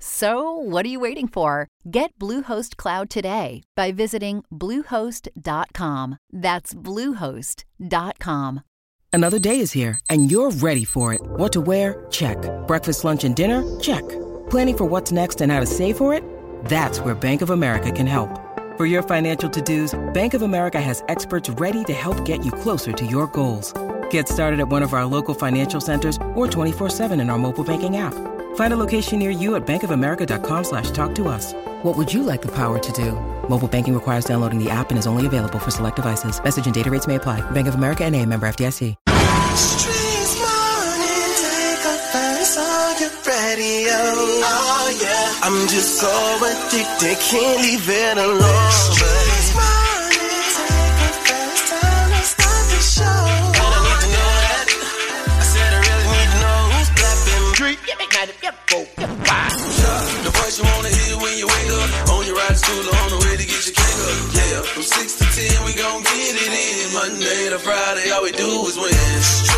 So, what are you waiting for? Get Bluehost Cloud today by visiting Bluehost.com. That's Bluehost.com. Another day is here, and you're ready for it. What to wear? Check. Breakfast, lunch, and dinner? Check. Planning for what's next and how to save for it? That's where Bank of America can help. For your financial to dos, Bank of America has experts ready to help get you closer to your goals. Get started at one of our local financial centers or 24 7 in our mobile banking app. Find a location near you at bankofamerica.com slash talk to us. What would you like the power to do? Mobile banking requires downloading the app and is only available for select devices. Message and data rates may apply. Bank of America and a member FDIC. Streets morning, take a verse on your radio. Oh yeah. I'm just so addicted, can't leave it alone. 6 to 10, we gon' get it in. Monday to Friday, all we do is win.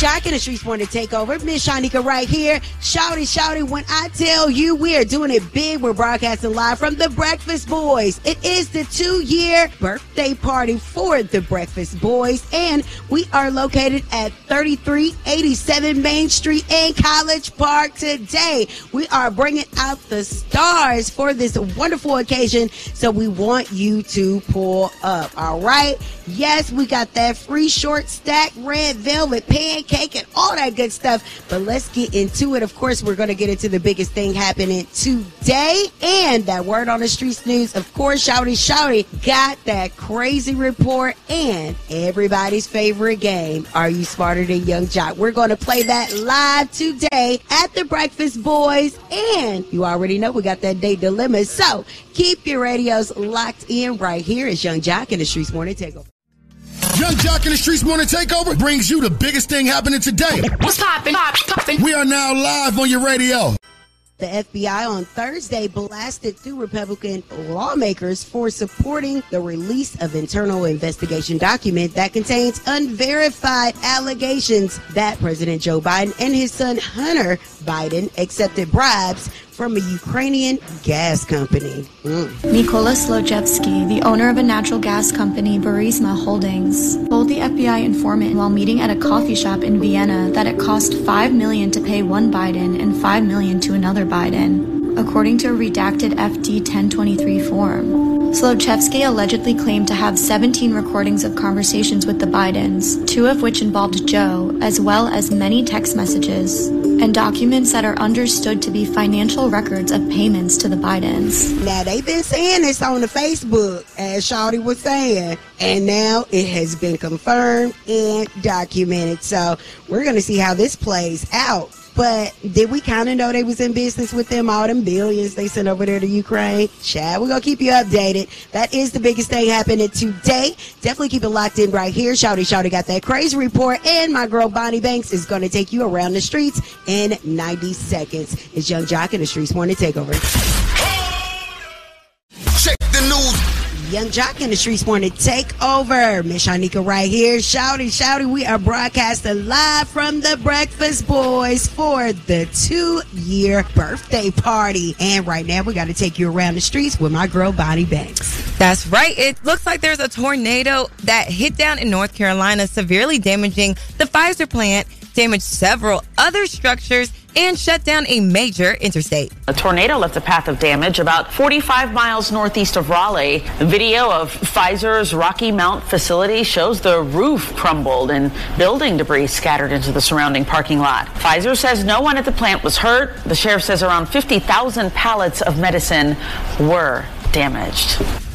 Joc in the streets want to take over. Miss Shanika right here. Shouty, shouty, when I tell you we are doing it big, we're broadcasting live from the Breakfast Boys. It is the two year birthday party for the Breakfast Boys, and we are located at 3387 Main Street in College Park today. We are bringing out the stars for this wonderful occasion, so we want you to pull up. All right. Yes, we got that free short stack red velvet pancake and all that good stuff. But let's get into it. Of course, we're going to get into the biggest thing happening today and that word on the streets news. Of course, Shouty Shouty got that crazy report and everybody's favorite game. Are you smarter than Yung Joc? We're going to play that live today at the Breakfast Boys. And you already know we got that date dilemma. So keep your radios locked in right here. It's Yung Joc in the Streets Morning Takeover. Yung Joc in the Streets Morning Takeover brings you the biggest thing happening today. What's poppin'? Pop, poppin'. We are now live on your radio. The FBI on Thursday blasted two Republican lawmakers for supporting the release of internal investigation document that contains unverified allegations that President Joe Biden and his son Hunter Biden accepted bribes from a Ukrainian gas company. Mm. Mykola Zlochevsky, the owner of a natural gas company, Burisma Holdings, told the FBI informant while meeting at a coffee shop in Vienna that it cost 5 million to pay one Biden and 5 million to another Biden, according to a redacted FD 1023 form. Zlochevsky allegedly claimed to have 17 recordings of conversations with the Bidens, two of which involved Joe, as well as many text messages, and documents that are understood to be financial records of payments to the Bidens. Now they've been saying this on the Facebook, as Shawty was saying, and now it has been confirmed and documented. So we're gonna see how this plays out. But did we kind of know they was in business with them all them billions they sent over there to Ukraine? Chad, we're gonna keep you updated. That is the biggest thing happening today. Definitely keep it locked in right here. Shouty Shouty got that crazy report, and my girl Bonnie Banks is gonna take you around the streets in 90 seconds. It's Yung Joc in the Streets Morning Takeover. Check the news. Yung Joc in the streets morning take over. Miss Shanika right here. Shouty, shouty. We are broadcasting live from the Breakfast Boys for the two year birthday party. And right now we got to take you around the streets with my girl Bonnie Banks. That's right. It looks like there's a tornado that hit down in North Carolina, severely damaging the Pfizer plant, damaged several other structures, and shut down a major interstate. A tornado left a path of damage about 45 miles northeast of Raleigh. The video of Pfizer's Rocky Mount facility shows the roof crumbled and building debris scattered into the surrounding parking lot. Pfizer says no one at the plant was hurt. The sheriff says around 50,000 pallets of medicine were damaged.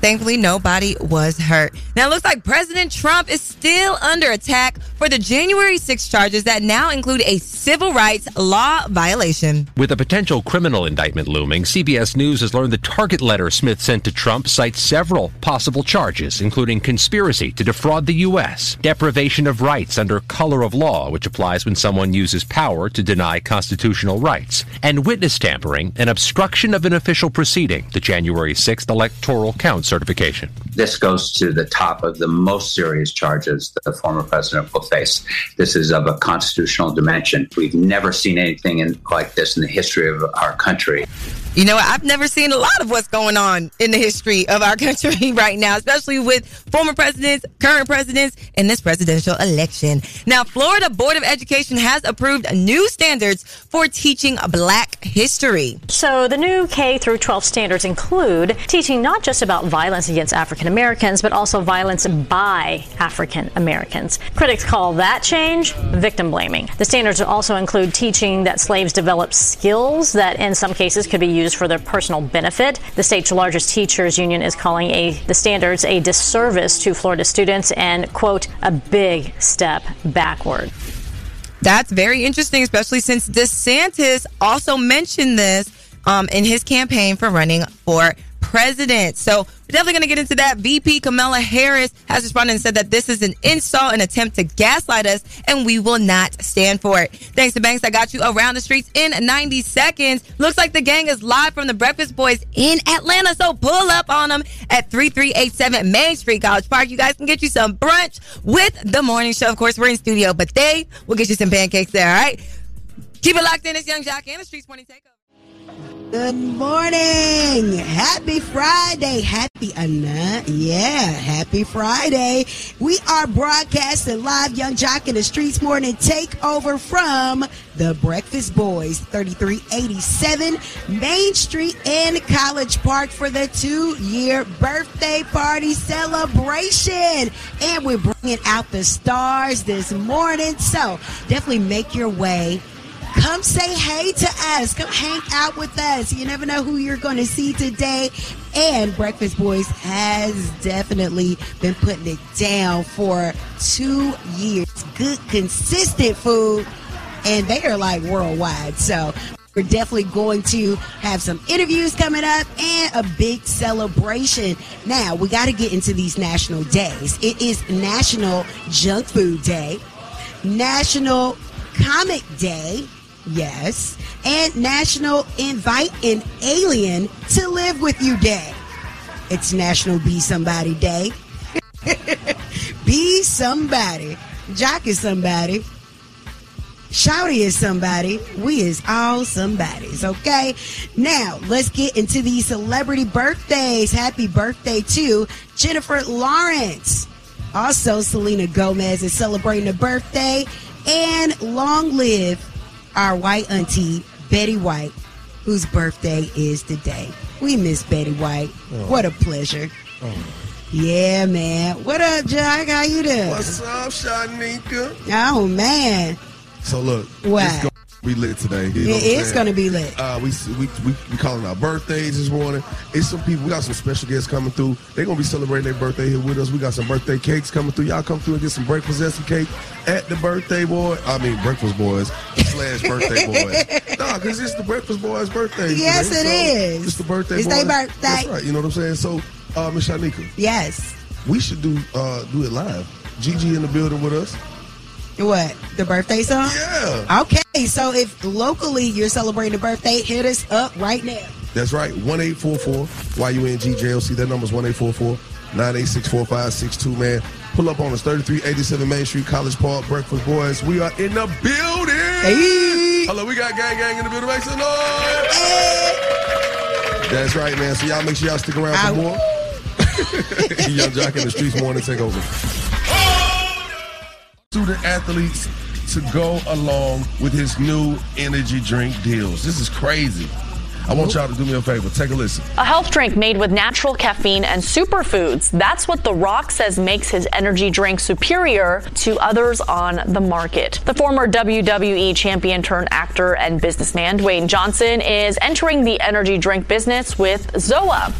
Thankfully, nobody was hurt. Now, it looks like President Trump is still under attack for the January 6 charges that now include a civil rights law violation. With a potential criminal indictment looming, CBS News has learned the target letter Smith sent to Trump cites several possible charges, including conspiracy to defraud the U.S., deprivation of rights under color of law, which applies when someone uses power to deny constitutional rights, and witness tampering and obstruction of an official proceeding, the January 6th electoral count certification. This goes to the top of the most serious charges that the former president will face. This is of a constitutional dimension. We've never seen anything in, like this in the history of our country. You know, I've never seen a lot of what's going on in the history of our country right now, especially with former presidents, current presidents, and this presidential election. Now, Florida Board of Education has approved new standards for teaching black history. So, the new K through 12 standards include teaching not just about violence against African Americans, but also violence by African Americans. Critics call that change victim blaming. The standards also include teaching that slaves developed skills that in some cases could be used for their personal benefit. The state's largest teachers union is calling a the standards a disservice to Florida students and quote a big step backward. That's very interesting, especially since DeSantis also mentioned this um, in his campaign for running for president. So we're definitely going to get into that. VP Kamala Harris has responded and said that this is an insult, an attempt to gaslight us, and we will not stand for it. Thanks to Banks, I got you around the streets in 90 seconds. Looks like the gang is live from the Breakfast Boys in Atlanta, so pull up on them at 3387 Main Street, College Park. You guys can get you some brunch with the morning show. Of course, we're in studio, but they will get you some pancakes there, all right? Keep it locked in. It's Yung Joc and the Streets Morning Takeover. Good morning. Happy Friday. Happy Anna. Yeah, happy Friday. We are broadcasting live Yung Joc in the Streets Morning Takeover from the Breakfast Boys, 3387 Main Street in College Park for the two year birthday party celebration. And we're bringing out the stars this morning. So definitely make your way Come say hey to us. Come hang out with us. You never know who you're going to see today. And Breakfast Boys has definitely been putting it down for two years. Good, consistent food. And they are like worldwide. So we're definitely going to have some interviews coming up and a big celebration. Now, we got to get into these national days. It is National Junk Food Day, National Comic Day, Yes. And National Invite an Alien to Live With You Day. It's National Be Somebody Day. Be somebody. Joc is somebody. Shouty is somebody. We is all somebodies, okay? Now, let's get into these celebrity birthdays. Happy birthday to Jennifer Lawrence. Also, Selena Gomez is celebrating a birthday. And long live our white auntie, Betty White, whose birthday is today. We miss Betty White. Oh. What a pleasure. Oh. Yeah, man. What up, Jack? How you doing? What's up, Shanika? Oh, man. So, look. What? Be lit today. You know it is going to be lit. Uh, we, we we we calling our birthdays this morning. It's some people. We got some special guests coming through. They're going to be celebrating their birthday here with us. We got some birthday cakes coming through. Y'all come through and get some breakfast and some cake at the birthday boy. I mean breakfast boys slash birthday boys. nah, because it's the breakfast boys' birthday. Yes, today. it so is. It's the birthday. It's their birthday. That's right. You know what I'm saying? So, uh, Miss Shanika. Yes. We should do uh, do it live. Gigi in the building with us. What? The birthday song? Yeah. Okay, so if locally you're celebrating a birthday, hit us up right now. That's right, 1 844 YUNGJLC. That number's 1 844 986 4562, man. Pull up on us, 3387 Main Street, College Park, Breakfast Boys. We are in the building. Hey. Hello, we got gang gang in the building. Make some noise. That's right, man. So y'all make sure y'all stick around for more. Yung Joc in the streets morning take over. Student athletes to go along with his new energy drink deals. This is crazy. I want y'all to do me a favor. Take a listen. A health drink made with natural caffeine and superfoods. That's what The Rock says makes his energy drink superior to others on the market. The former WWE champion turned actor and businessman Dwayne Johnson is entering the energy drink business with Zoa.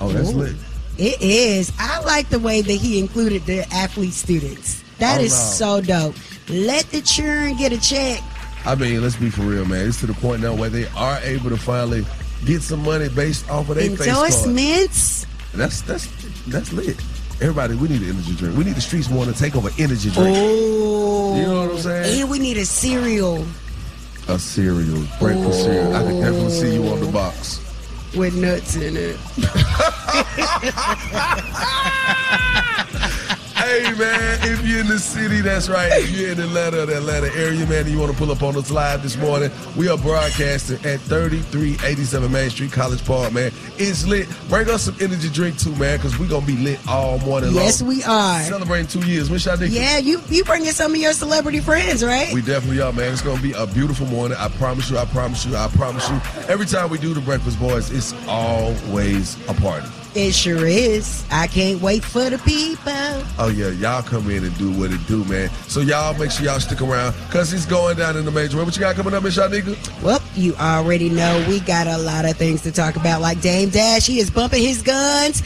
Oh, that's Ooh. lit. It is. I like the way that he included the athlete students. That Oh, is no. so dope. Let the children get a check. I mean, let's be for real, man. It's to the point now where they are able to finally get some money based off of their face. Endorsements. That's that's that's lit. Everybody, we need an energy drink. We need the streets more to take over energy drink. Oh. You know what I'm saying? And we need a cereal A cereal, breakfast cereal. I can definitely see you on the box. With nuts in it. Hey man, if you're in the city, that's right. If you're in the Atlanta, the Atlanta area, man, and you want to pull up on us live this morning, we are broadcasting at 3387 Main Street, College Park, man. It's lit. Bring us some energy drink too, man, because we're gonna be lit all morning long. Yes, we are. Celebrating two years. Miss Shanika. Yeah, you you bringing some of your celebrity friends, right? We definitely are, man. It's gonna be a beautiful morning. I promise you, I promise you, I promise you. Every time we do the Breakfast Boys, it's always a party. It sure is. I can't wait for the people. Oh yeah, y'all come in and do what it do, man. So y'all make sure y'all stick around, cause it's going down in the major. What you got coming up, Miss Shanika? Well, you already know we got a lot of things to talk about. Like Dame Dash, he is bumping his guns,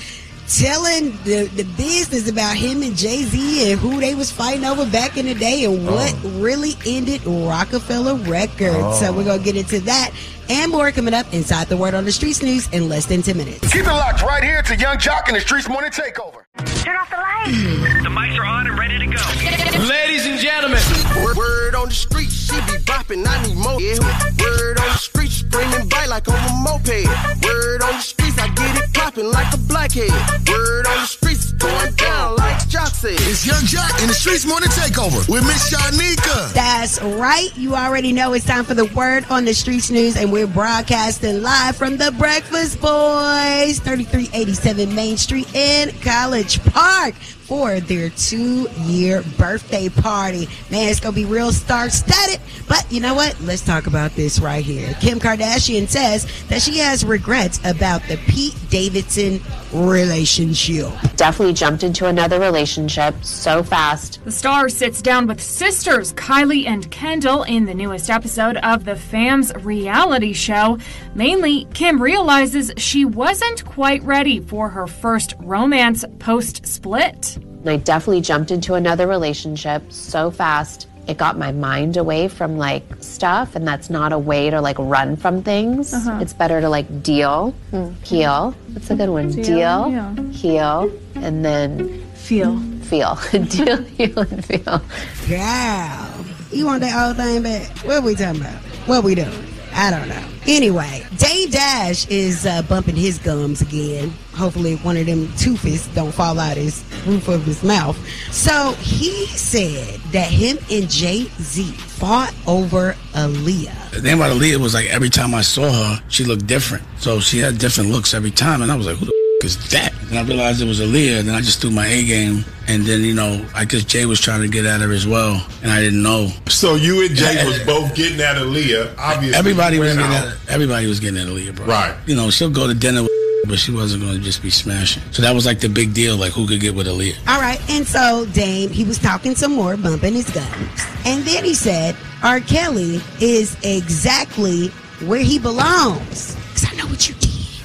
telling the, the business about him and Jay Z and who they was fighting over back in the day and oh. what really ended Roc-A-Fella Records. So Oh. we're gonna get into that and more coming up inside the Word on the Streets news in less than ten minutes. Keep it locked right here to Yung Joc in the Streets Morning Takeover. Turn off the lights. The mics are on and ready to go. Ladies and gentlemen. Word, word on the street, she be bopping, I need more. Yeah. Word on the street, screaming bite like on a moped. Word on the streets, I get it popping like a blackhead. Word on the streets, going down like Joc said. It's Yung Joc in the Streets Morning Takeover with Miss Shanika. That's right. You already know it's time for the word on the streets news, and we're broadcasting live from the Breakfast Boys, 3387 Main Street in College Park for their two year birthday party. Man, it's gonna be real star studded. But you know what? Let's talk about this right here. Kim Kardashian says that she has regrets about the Pete Davidson relationship. Definitely jumped into another relationship so fast. The star sits down with sisters Kylie and Kendall in the newest episode of the Fams reality show. Mainly, Kim realizes she wasn't quite ready for her first romance post split. And I definitely jumped into another relationship so fast. It got my mind away from like stuff, and that's not a way to like run from things. Uh-huh. It's better to like deal, heal. That's a good one. Deal, Deal, yeah. heal, and then feel. Feel. deal, heal, and feel. Girl, you want that old thing back? What are we talking about? What are we doing? I don't know. Anyway, Dame Dash is uh, bumping his gums again. Hopefully, one of them toothes don't fall out his roof of his mouth. So he said that him and Jay Z fought over Aaliyah. The thing about Aaliyah was like every time I saw her, she looked different. So she had different looks every time, and I was like, "Who the f- is that?" And I realized it was Aaliyah. And then I just threw my A game, and then you know, I guess Jay was trying to get at her as well, and I didn't know. So you and Jay was both getting at Aaliyah. Obviously, Everybody was getting at everybody was getting at Aaliyah, bro. Right. You know, she'll go to dinner, with but she wasn't going to just be smashing. So that was like the big deal, like who could get with Aaliyah. All right, and so Dame, he was talking some more, bumping his gums. And then he said, R. Kelly is exactly where he belongs. Because I know what you did.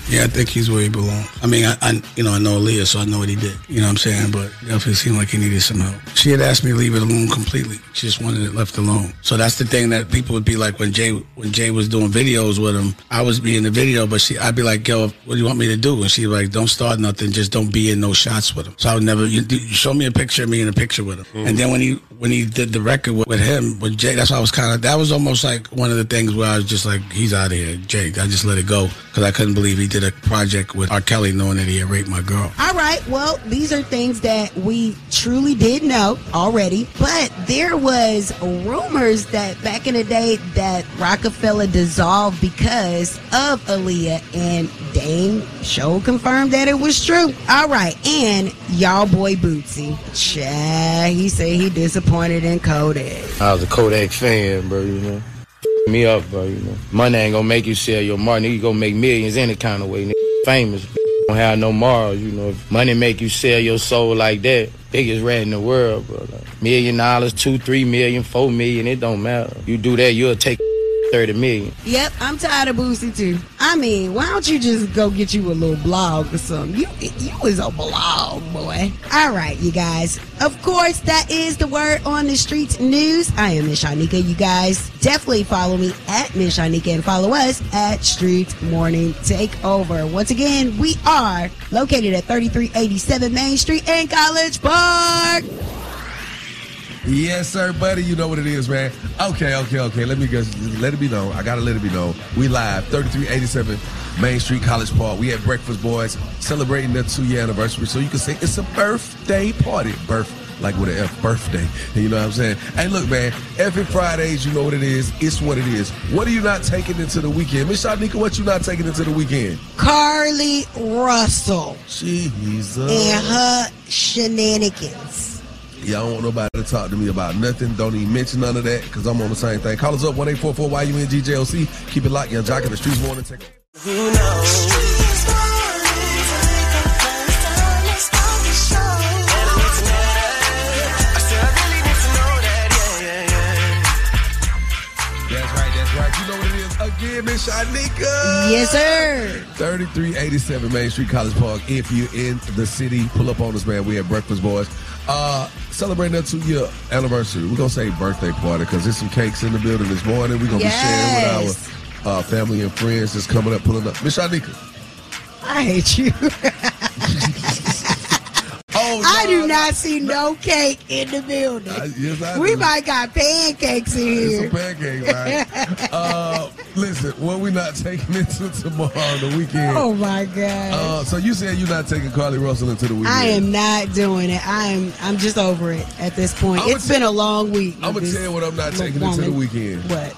Yeah, I think he's where he belongs. I mean, I, I you know I know Aaliyah, so I know what he did. You know what I'm saying? But definitely seemed like he needed some help. She had asked me to leave it alone completely. She just wanted it left alone. So that's the thing that people would be like when Jay when Jay was doing videos with him. I was be in the video, but she I'd be like, "Yo, what do you want me to do?" And she'd be like, "Don't start nothing. Just don't be in no shots with him." So I would never. You, you show me a picture of me in a picture with him. Mm-hmm. And then when he when he did the record with, with him with Jay, that's why I was kind of that was almost like one of the things where I was just like, "He's out of here, Jay." I just let it go because I couldn't believe he did a project with R. Kelly knowing that he had raped my girl. All right, well, these are things that we truly did know already, but there was rumors that back in the day that Roc-A-Fella dissolved because of Aaliyah and Dame Show confirmed that it was true. All right, and y'all boy Boosie, Chad, he said he disappointed in Kodak. I was a Kodak fan, bro, you know. Me up, bro, you know. Money ain't gonna make you sell your money. You gonna make millions any kind of way. Nigga. Famous. Don't have no morals, you know. If money make you sell your soul like that, biggest rat in the world, bro. Like, million dollars, two, three million, four million, it don't matter. You do that, you'll take 30 million. Yep, I'm tired of Boosie too. I mean, why don't you just go get you a little blog or something? You you was a blog boy. All right, you guys. Of course, that is the word on the streets news. I am Miss Shanika. You guys definitely follow me at Miss Shanika and follow us at Street Morning Takeover. Once again, we are located at 3387 Main Street in College Park. Yes, sir, buddy. You know what it is, man. Okay, okay, okay. Let me just let it be known. I gotta let it be known. We live, 3387 Main Street, College Park. We at Breakfast Boys celebrating their two year anniversary. So you can say it's a birthday party. Birth like with an F birthday. You know what I'm saying? Hey, look, man, every Fridays, you know what it is. It's what it is. What are you not taking into the weekend? Miss Shanika, what you not taking into the weekend? Carlee Russell Jesus. and her shenanigans. I don't want nobody to talk to me about nothing. Don't even mention none of that because I'm on the same thing. Call us up 1 844 YUNGJLC. Keep it locked. Yung Joc in the streets morning. Take Who knows? Shanika. Yes, sir. 3387 Main Street, College Park. If you're in the city, pull up on us, man. We at Breakfast Boys. Uh, celebrating that two year anniversary. We're going to say birthday party because there's some cakes in the building this morning. We're going to be sharing with our uh, family and friends that's coming up, pulling up. Miss Shanika. I hate you. Oh, I do not see no cake in the building. yes, I we do. might got pancakes in here. a pancake, right? uh, listen, what we're not taking into tomorrow, the weekend. oh my god. Uh, so you said you're not taking Carlee Russell into the weekend? I am not doing it. I am. I'm just over it at this point. I'ma It's been a long week. I'm gonna tell you what I'm not taking into the weekend. What?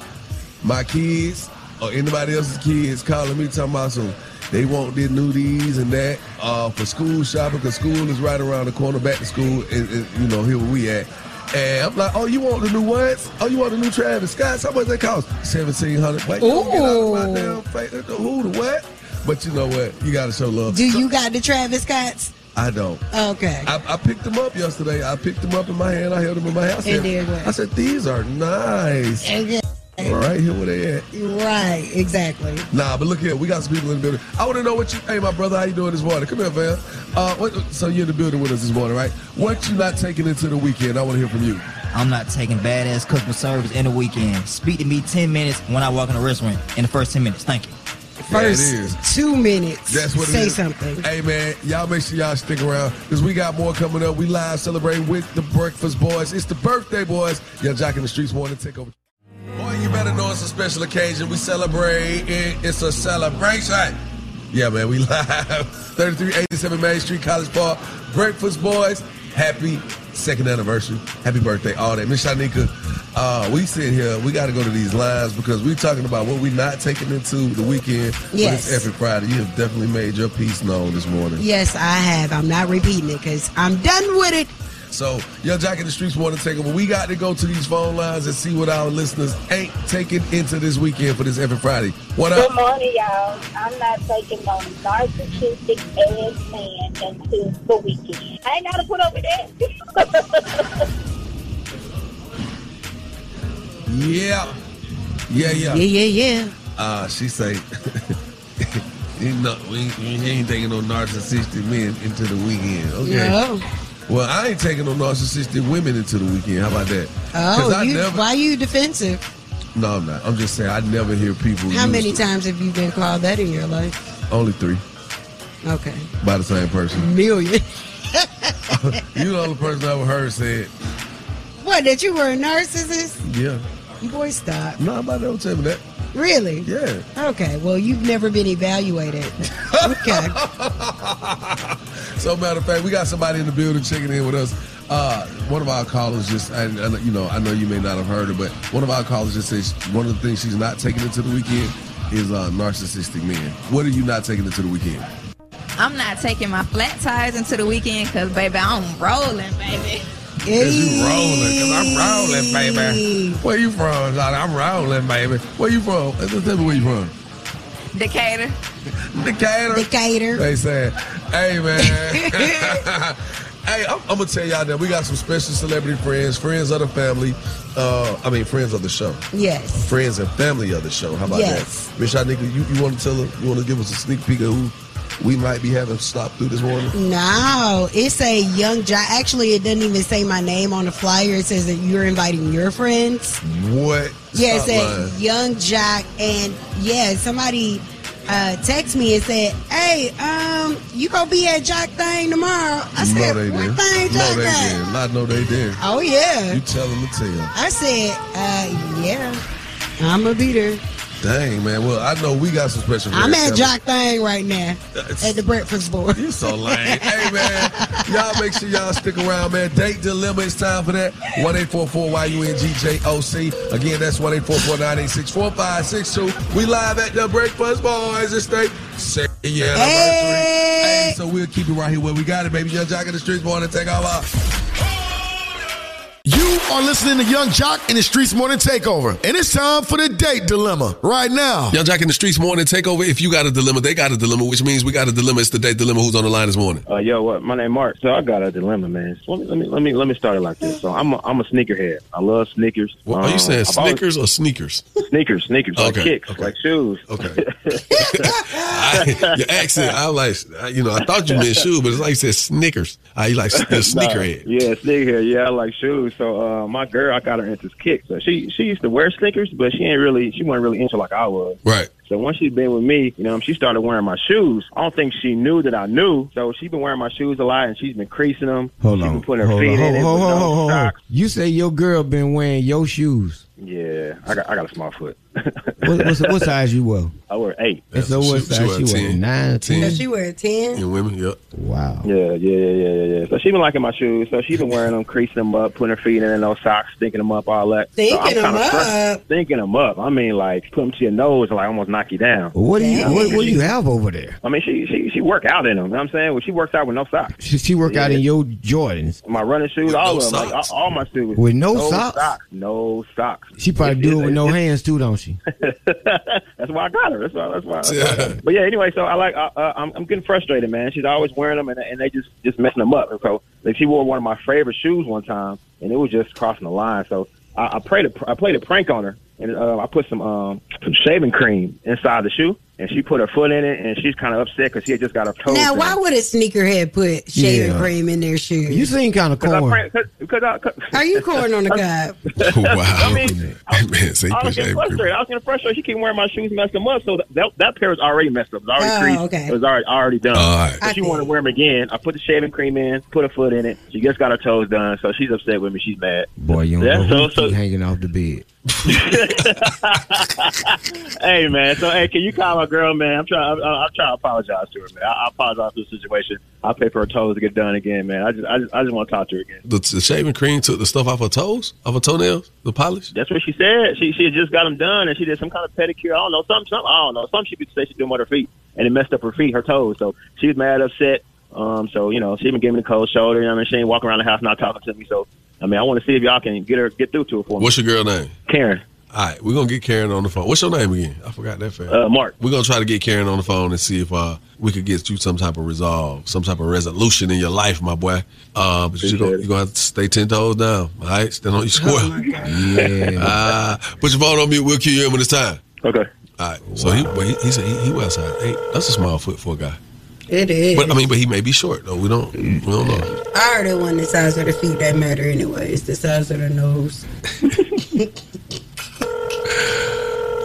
My kids or anybody else's kids calling me talking about some. They want their new these and that uh, for school shopping because school is right around the corner. Back to school, and, and, you know here where we at. And I'm like, oh, you want the new ones? Oh, you want the new Travis Scotts? How much they cost? Seventeen hundred. Wait, don't get out of my damn face. Who the what? But you know what? You got to show love. Do you got the Travis Scotts? I don't. Okay. I, I picked them up yesterday. I picked them up in my hand. I held them in my house. Did what? I said, these are nice. All right, here where they at. Right. Exactly. Nah, but look here, we got some people in the building. I want to know what you. Hey, my brother, how you doing this morning? Come here, fam. Uh, what, so you're in the building with us this morning, right? What you not taking into the weekend? I want to hear from you. I'm not taking badass customer service in the weekend. Speak to me 10 minutes when I walk in the restaurant in the first 10 minutes. Thank you. First is. two minutes. That's what it Say is. something. Hey man, y'all make sure y'all stick around because we got more coming up. We live celebrating with the Breakfast Boys. It's the birthday boys. Yung Joc in the streets morning take better know it's a special occasion. We celebrate. It. It's a celebration. Yeah, man, we live. 3387 Main Street, College Park. Breakfast Boys. Happy second anniversary. Happy birthday, all that. Miss Shanika, uh, we sit here, we got to go to these lines because we're talking about what we're not taking into the weekend. But Yes. it's every Friday. You have definitely made your piece known this morning. Yes, I have. I'm not repeating it because I'm done with it. So, Yung Joc in the Streets want to take over. We got to go to these phone lines and see what our listeners ain't taking into this weekend for this every Friday. What up? Good morning, y'all. I'm not taking no narcissistic ass man into the weekend. I ain't got to put up with that. Yeah. Yeah, yeah. Yeah, yeah, yeah. Uh, she say, You know, we ain't, we ain't taking no narcissistic men into the weekend. Okay. No. Well, I ain't taking no narcissistic women into the weekend. How about that? Oh, you, never, why you defensive? No, I'm not. I'm just saying I never hear people. How many times have you been called that in your life? Only three Okay. by the same person. Million. you the only person I ever heard say it. What, that you were a narcissist? Yeah. You boy, stop. No, nobody ever tell me that. Really? Yeah. Okay, well, you've never been evaluated. okay. So, matter of fact, we got somebody in the building checking in with us. Uh, one of our callers just, I, I, you know, I know you may not have heard her, but one of our callers just says one of the things she's not taking into the weekend is uh, narcissistic men. What are you not taking into the weekend? I'm not taking my flat tires into the weekend because, baby, I'm rolling, baby. Cause you rolling, cause I'm rolling, baby. Where you from, Johnny? I'm rolling, baby. Where you from? Tell me where you from. Decatur. Decatur. Decatur. They said, hey man. hey, I'm, I'm gonna tell y'all that we got some special celebrity friends, friends of the family. Uh, I mean, friends of the show. Yes. Friends and family of the show. How about Yes. that? Miss Shanika, you, you want to tell her? You want to give us a sneak peek of who we might be having stop through this morning? No, it's a Yung Joc. Actually, it doesn't even say my name on the flyer. It says that you're inviting your friends. What? Yeah, it Stop said lying. Yung Joc, and yeah, somebody uh text me and said, "Hey, um, you gonna be at Joc Thing tomorrow?" I no, said, they "What didn't. thing, No, Joc they Thing?" didn't. Not no, they didn't. Oh yeah. You tell them to tell. I said, uh, "Yeah, I'm gonna be there." Dang, man. Well, I know we got some special. I'm at. Joc Thing right now at the breakfast board. You're so lame. hey man, y'all make sure y'all stick around, man. Date dilemma, it's time for that. One eight four four Y U N G J O C. Again, that's one eight four four nine eight six four five six two. We live at the Breakfast Boys Estate. Second year anniversary. Hey, so we'll keep it right here where we got it, baby. Yung Joc in the streets, born to take over. You are listening to Yung Joc in the Streets Morning Takeover, and it's time for the date dilemma right now. Yung Joc in the Streets morning takeover. If you got a dilemma, they got a dilemma, which means we got a dilemma. It's the date dilemma. Who's on the line this morning? Uh, yo, what? My name Mark. So I got a dilemma, man. So let me let me let me, let me start it like this. So I'm a, I'm a sneakerhead. I love sneakers. Well, are you Um, saying I've always- or sneakers? Sneakers, sneakers, like Okay, kicks, like shoes. Okay. I, your accent, I like, you know, I thought you meant shoe, but it's like you said sneakers. I you like a sneakerhead. Nah, yeah, sneakerhead. Yeah, I like shoes. So uh, my girl, I got her into kicks. So she she used to wear sneakers, but she ain't really she wasn't really into like I was. Right. So once she's been with me, you know, she started wearing my shoes. I don't think she knew that I knew. So she's been wearing my shoes a lot, and she's been creasing them. Hold she's on. been putting her hold feet on. in it Hold, hold, hold, hold, hold. You say your girl been wearing your shoes. Yeah, I got I got a small foot. What, what, what size you wear? I wear eight. And so what she- she size wear she wear? 10. Nine, ten. Does she wear a ten? And women, yep. Wow. Yeah, yeah, yeah, yeah, yeah, yeah. So she been liking my shoes. So she been wearing them, creasing them up, putting her feet in no socks, stinking them up, all that. so I'm Thinking 'em kinda up? Thinking them up. I mean, like put them to your nose and like almost knock you down. What do you what, what do you have over there? I mean, she she she work out in them. You know what I'm saying? Well, she works out with no socks. She, she work out in your Jordans. My running shoes, all no of them, like, all, all my shoes. With no socks? No socks. She probably do it with no hands too, don't she? That's why I got her. That's why. That's why. That's why I got her. But yeah, anyway, so I like. Uh, uh, I'm, I'm getting frustrated, man. She's always wearing them, and, and they just just messing them up. So like, she wore one of my favorite shoes one time, and it was just crossing the line. So I, I played a I played a prank on her, and uh, I put some um, some shaving cream inside the shoe, and she put her foot in it, and she's kind of upset because she had just got her toes. Now, done. why would a sneakerhead put shaving Yeah. cream in their shoe? You seem kind of Because I corn. cause, because I, Are you corn on the cob? wow. I mean, Man, say I was getting frustrated. I was getting frustrated. She keep wearing my shoes, messed them up. So that that pair was already messed up. It was already Oh, creased. okay. It was already already done. All right. She wanted to wear them again. I put the shaving cream in, put a foot in it. She just got her toes done, so she's upset with me. She's mad. Boy, you don't Yeah, know so- who so- hanging off the bed. hey man, so hey, can you call my girl, man? I'm trying. I'm, I'm trying to apologize to her, man. I, I apologize for the situation. I'll pay for her toes to get done again, man. I just, I just, I just want to talk to her again. The, the shaving cream took the stuff off her toes, off her toenails, the polish. That's what she said. She she had just got them done, and she did some kind of pedicure. I don't know, some, some, I don't know. Some she could say she's doing with her feet, and it messed up her feet, her toes. So she was mad, upset. Um, so you know, she been giving me the cold shoulder. You know, I mean, she ain't walking around the house not talking to me. So I mean, I want to see if y'all can get her, get through to her for me. What's your girl name? Karen. All right, we're gonna get Karen on the phone. What's your name again? I forgot that fast. Uh, Mark. We're gonna try to get Karen on the phone and see if uh, we could get you some type of resolve, some type of resolution in your life, my boy. Uh, but you're gonna, you're gonna have to stay ten toes down. All right, stand on your square. yeah. Uh, put your phone on mute. We'll cue you in when it's time. Okay. All right. So he, he, he said he, he was size eight. That's a small foot for a guy. It is. But I mean, but he may be short though. We don't, we don't know. I heard it when the size of the feet that matter anyway. It's the size of the nose.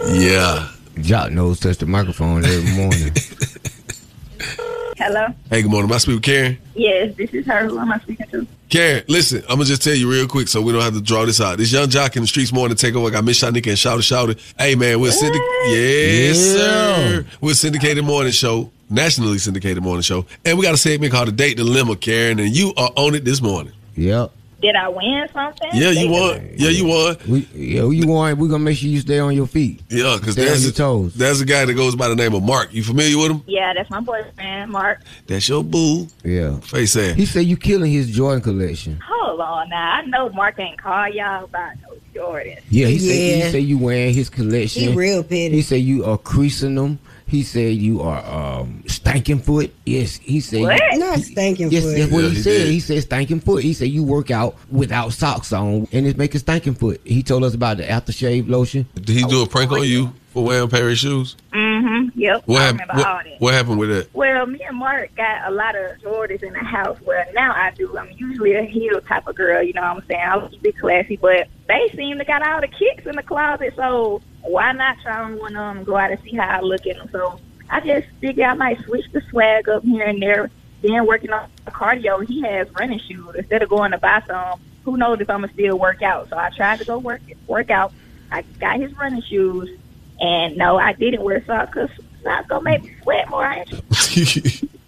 Yeah. Joc knows touch the microphone every morning. Hello. Hey, good morning. Am I speaking with Karen? Yes, this is her. Who am I speaking to? Karen, listen, I'm gonna just tell you real quick so we don't have to draw this out. This Yung Joc in the streets morning take over. I got Miss Shanika and Shouter Shouter. Hey man, we're syndic- yes, Yeah. sir. We're syndicated morning show, nationally syndicated morning show. And we got a segment called the Date Dilemma, Karen, and you are on it this morning. Yep. Did I win something? Yeah, you won. Yeah, you won. We, yeah, you want? We're gonna make sure you stay on your feet. Yeah, because there's your a, toes. there's a guy that goes by the name of Mark. You familiar with him? Yeah, that's my boyfriend, Mark. That's your boo. Yeah. Face ass. He said you killing his Jordan collection. Hold on now. I know Mark ain't call y'all about no Jordan. Yeah, he said he said you wearing his collection. He real petty. He said you are creasing them. He said you are um stanking foot. Yes, he said. What? Not stinking Yes, foot. that's what Yeah, he, he said. did. He said stinking foot. He said you work out without socks on, and it's making stinking foot. He told us about the aftershave lotion. Did he do a prank on you for wearing a pair of shoes? Mm-hmm. Yep. What I happened? remember all What, that. what happened with that? Well, me and Mark got a lot of Jordans in the house. Well, now I do. I'm usually a heel type of girl, you know what I'm saying? I like to be classy, but they seem to got all the kicks in the closet, so why not try on one of them and go out and see how I look in them? So I just figured I might switch the swag up here and there. Then working on cardio, he has running shoes. Instead of going to buy some, who knows if I'm going to still work out. So I tried to go work work out. I got his running shoes, and no, I didn't wear socks because socks going to make me sweat more. I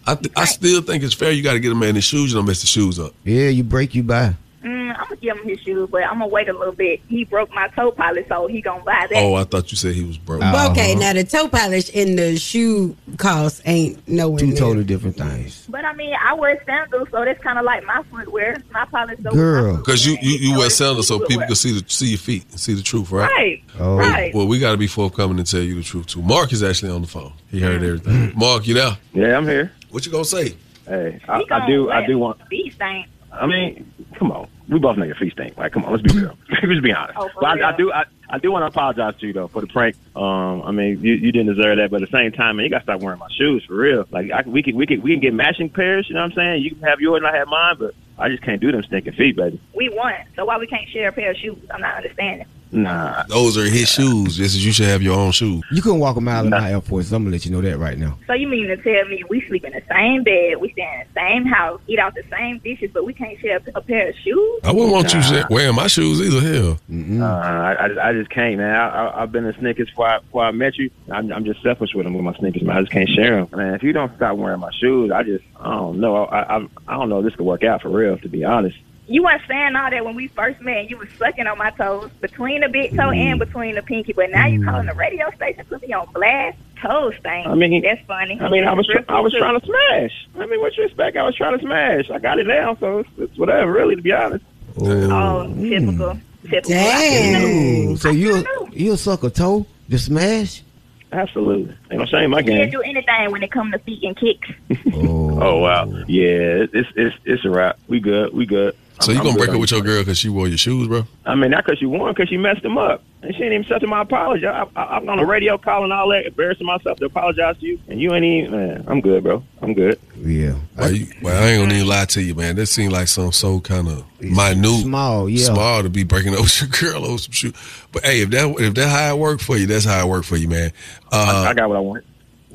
I, th- I still think it's fair. You got to get a man his shoes. You don't mess the shoes up. Yeah, you break you by. Mm, I'm gonna give him his shoes, but I'm gonna wait a little bit. He broke my toe polish, so he gonna buy that. Oh, I thought you said he was broke. But okay, now the toe polish and the shoe cost ain't nowhere Two near. totally different things. But I mean, I wear sandals, so that's kind of like my footwear. My polish goes Girl. Because you, you, you wear sandals so people can see the see your feet and see the truth, right? Right. Oh. Right. Well, we got to be forthcoming and tell you the truth too. Mark is actually on the phone. He heard everything. Mark, you there? Yeah, I'm here. What you gonna say? Hey, I, He I gonna do. I do want. Feet stink. I mean, come on. We both know your feet stink. Like, come on, let's be real. let's be honest. Oh, but I, I do. I, I do want to apologize to you though for the prank. Um, I mean, you, you didn't deserve that, but at the same time, man, you got to stop wearing my shoes for real. Like, I, we can we can we can get matching pairs. You know what I'm saying? You can have yours and I have mine, but I just can't do them stinking feet, baby. We won, so why we can't share a pair of shoes? I'm not understanding. Nah. Those are his shoes. Just as you should have your own shoes. You couldn't walk a mile in my Air Force. I'm gonna let you know that right now. So you mean to tell me we sleep in the same bed, we stay in the same house, eat out the same dishes, but we can't share a, a pair of shoes? I wouldn't want you Nah. wearing my shoes either. Hell, Uh, I, I I just can't, man. I, I, I've been in sneakers before I, before I met you. I'm, I'm just selfish with them with my sneakers, man. I just can't share them, man. If you don't stop wearing my shoes, I just I don't know. I I, I don't know if this could work out for real. To be honest, You weren't saying all that when we first met. You was sucking on my toes between the big toe and mm. between the pinky, but now you calling the mm. radio station put me on blast. Toe stain. I mean- that's funny. I mean, I was Real I was trying to smash. I mean, what you expect? I was trying to smash. I got it now, so it's, it's whatever. Really, to be honest. Oh, oh typical. Mm. Typical. Ooh, so you you suck a toe to smash? Absolutely. Ain't no shame in my He'll game. do anything when it comes to feet and kicks. Oh. oh wow. Yeah, it's it's it's a wrap. We good. We good. So I'm- you gonna good break on up with your girl because she wore your shoes, bro? I mean, not because you won, because she messed them up. And she ain't even accepting my apology. I, I, I'm on the radio calling all that, embarrassing myself to apologize to you. And you ain't even, man, I'm good, bro. I'm good. Yeah. Well, you, well, I ain't gonna even lie to you, man. That seemed like some so kind of minute, Small, yeah. small to be breaking up with your girl over some shoes. But hey, if that if that how it worked for you, that's how it worked for you, man. Uh, I got what I want.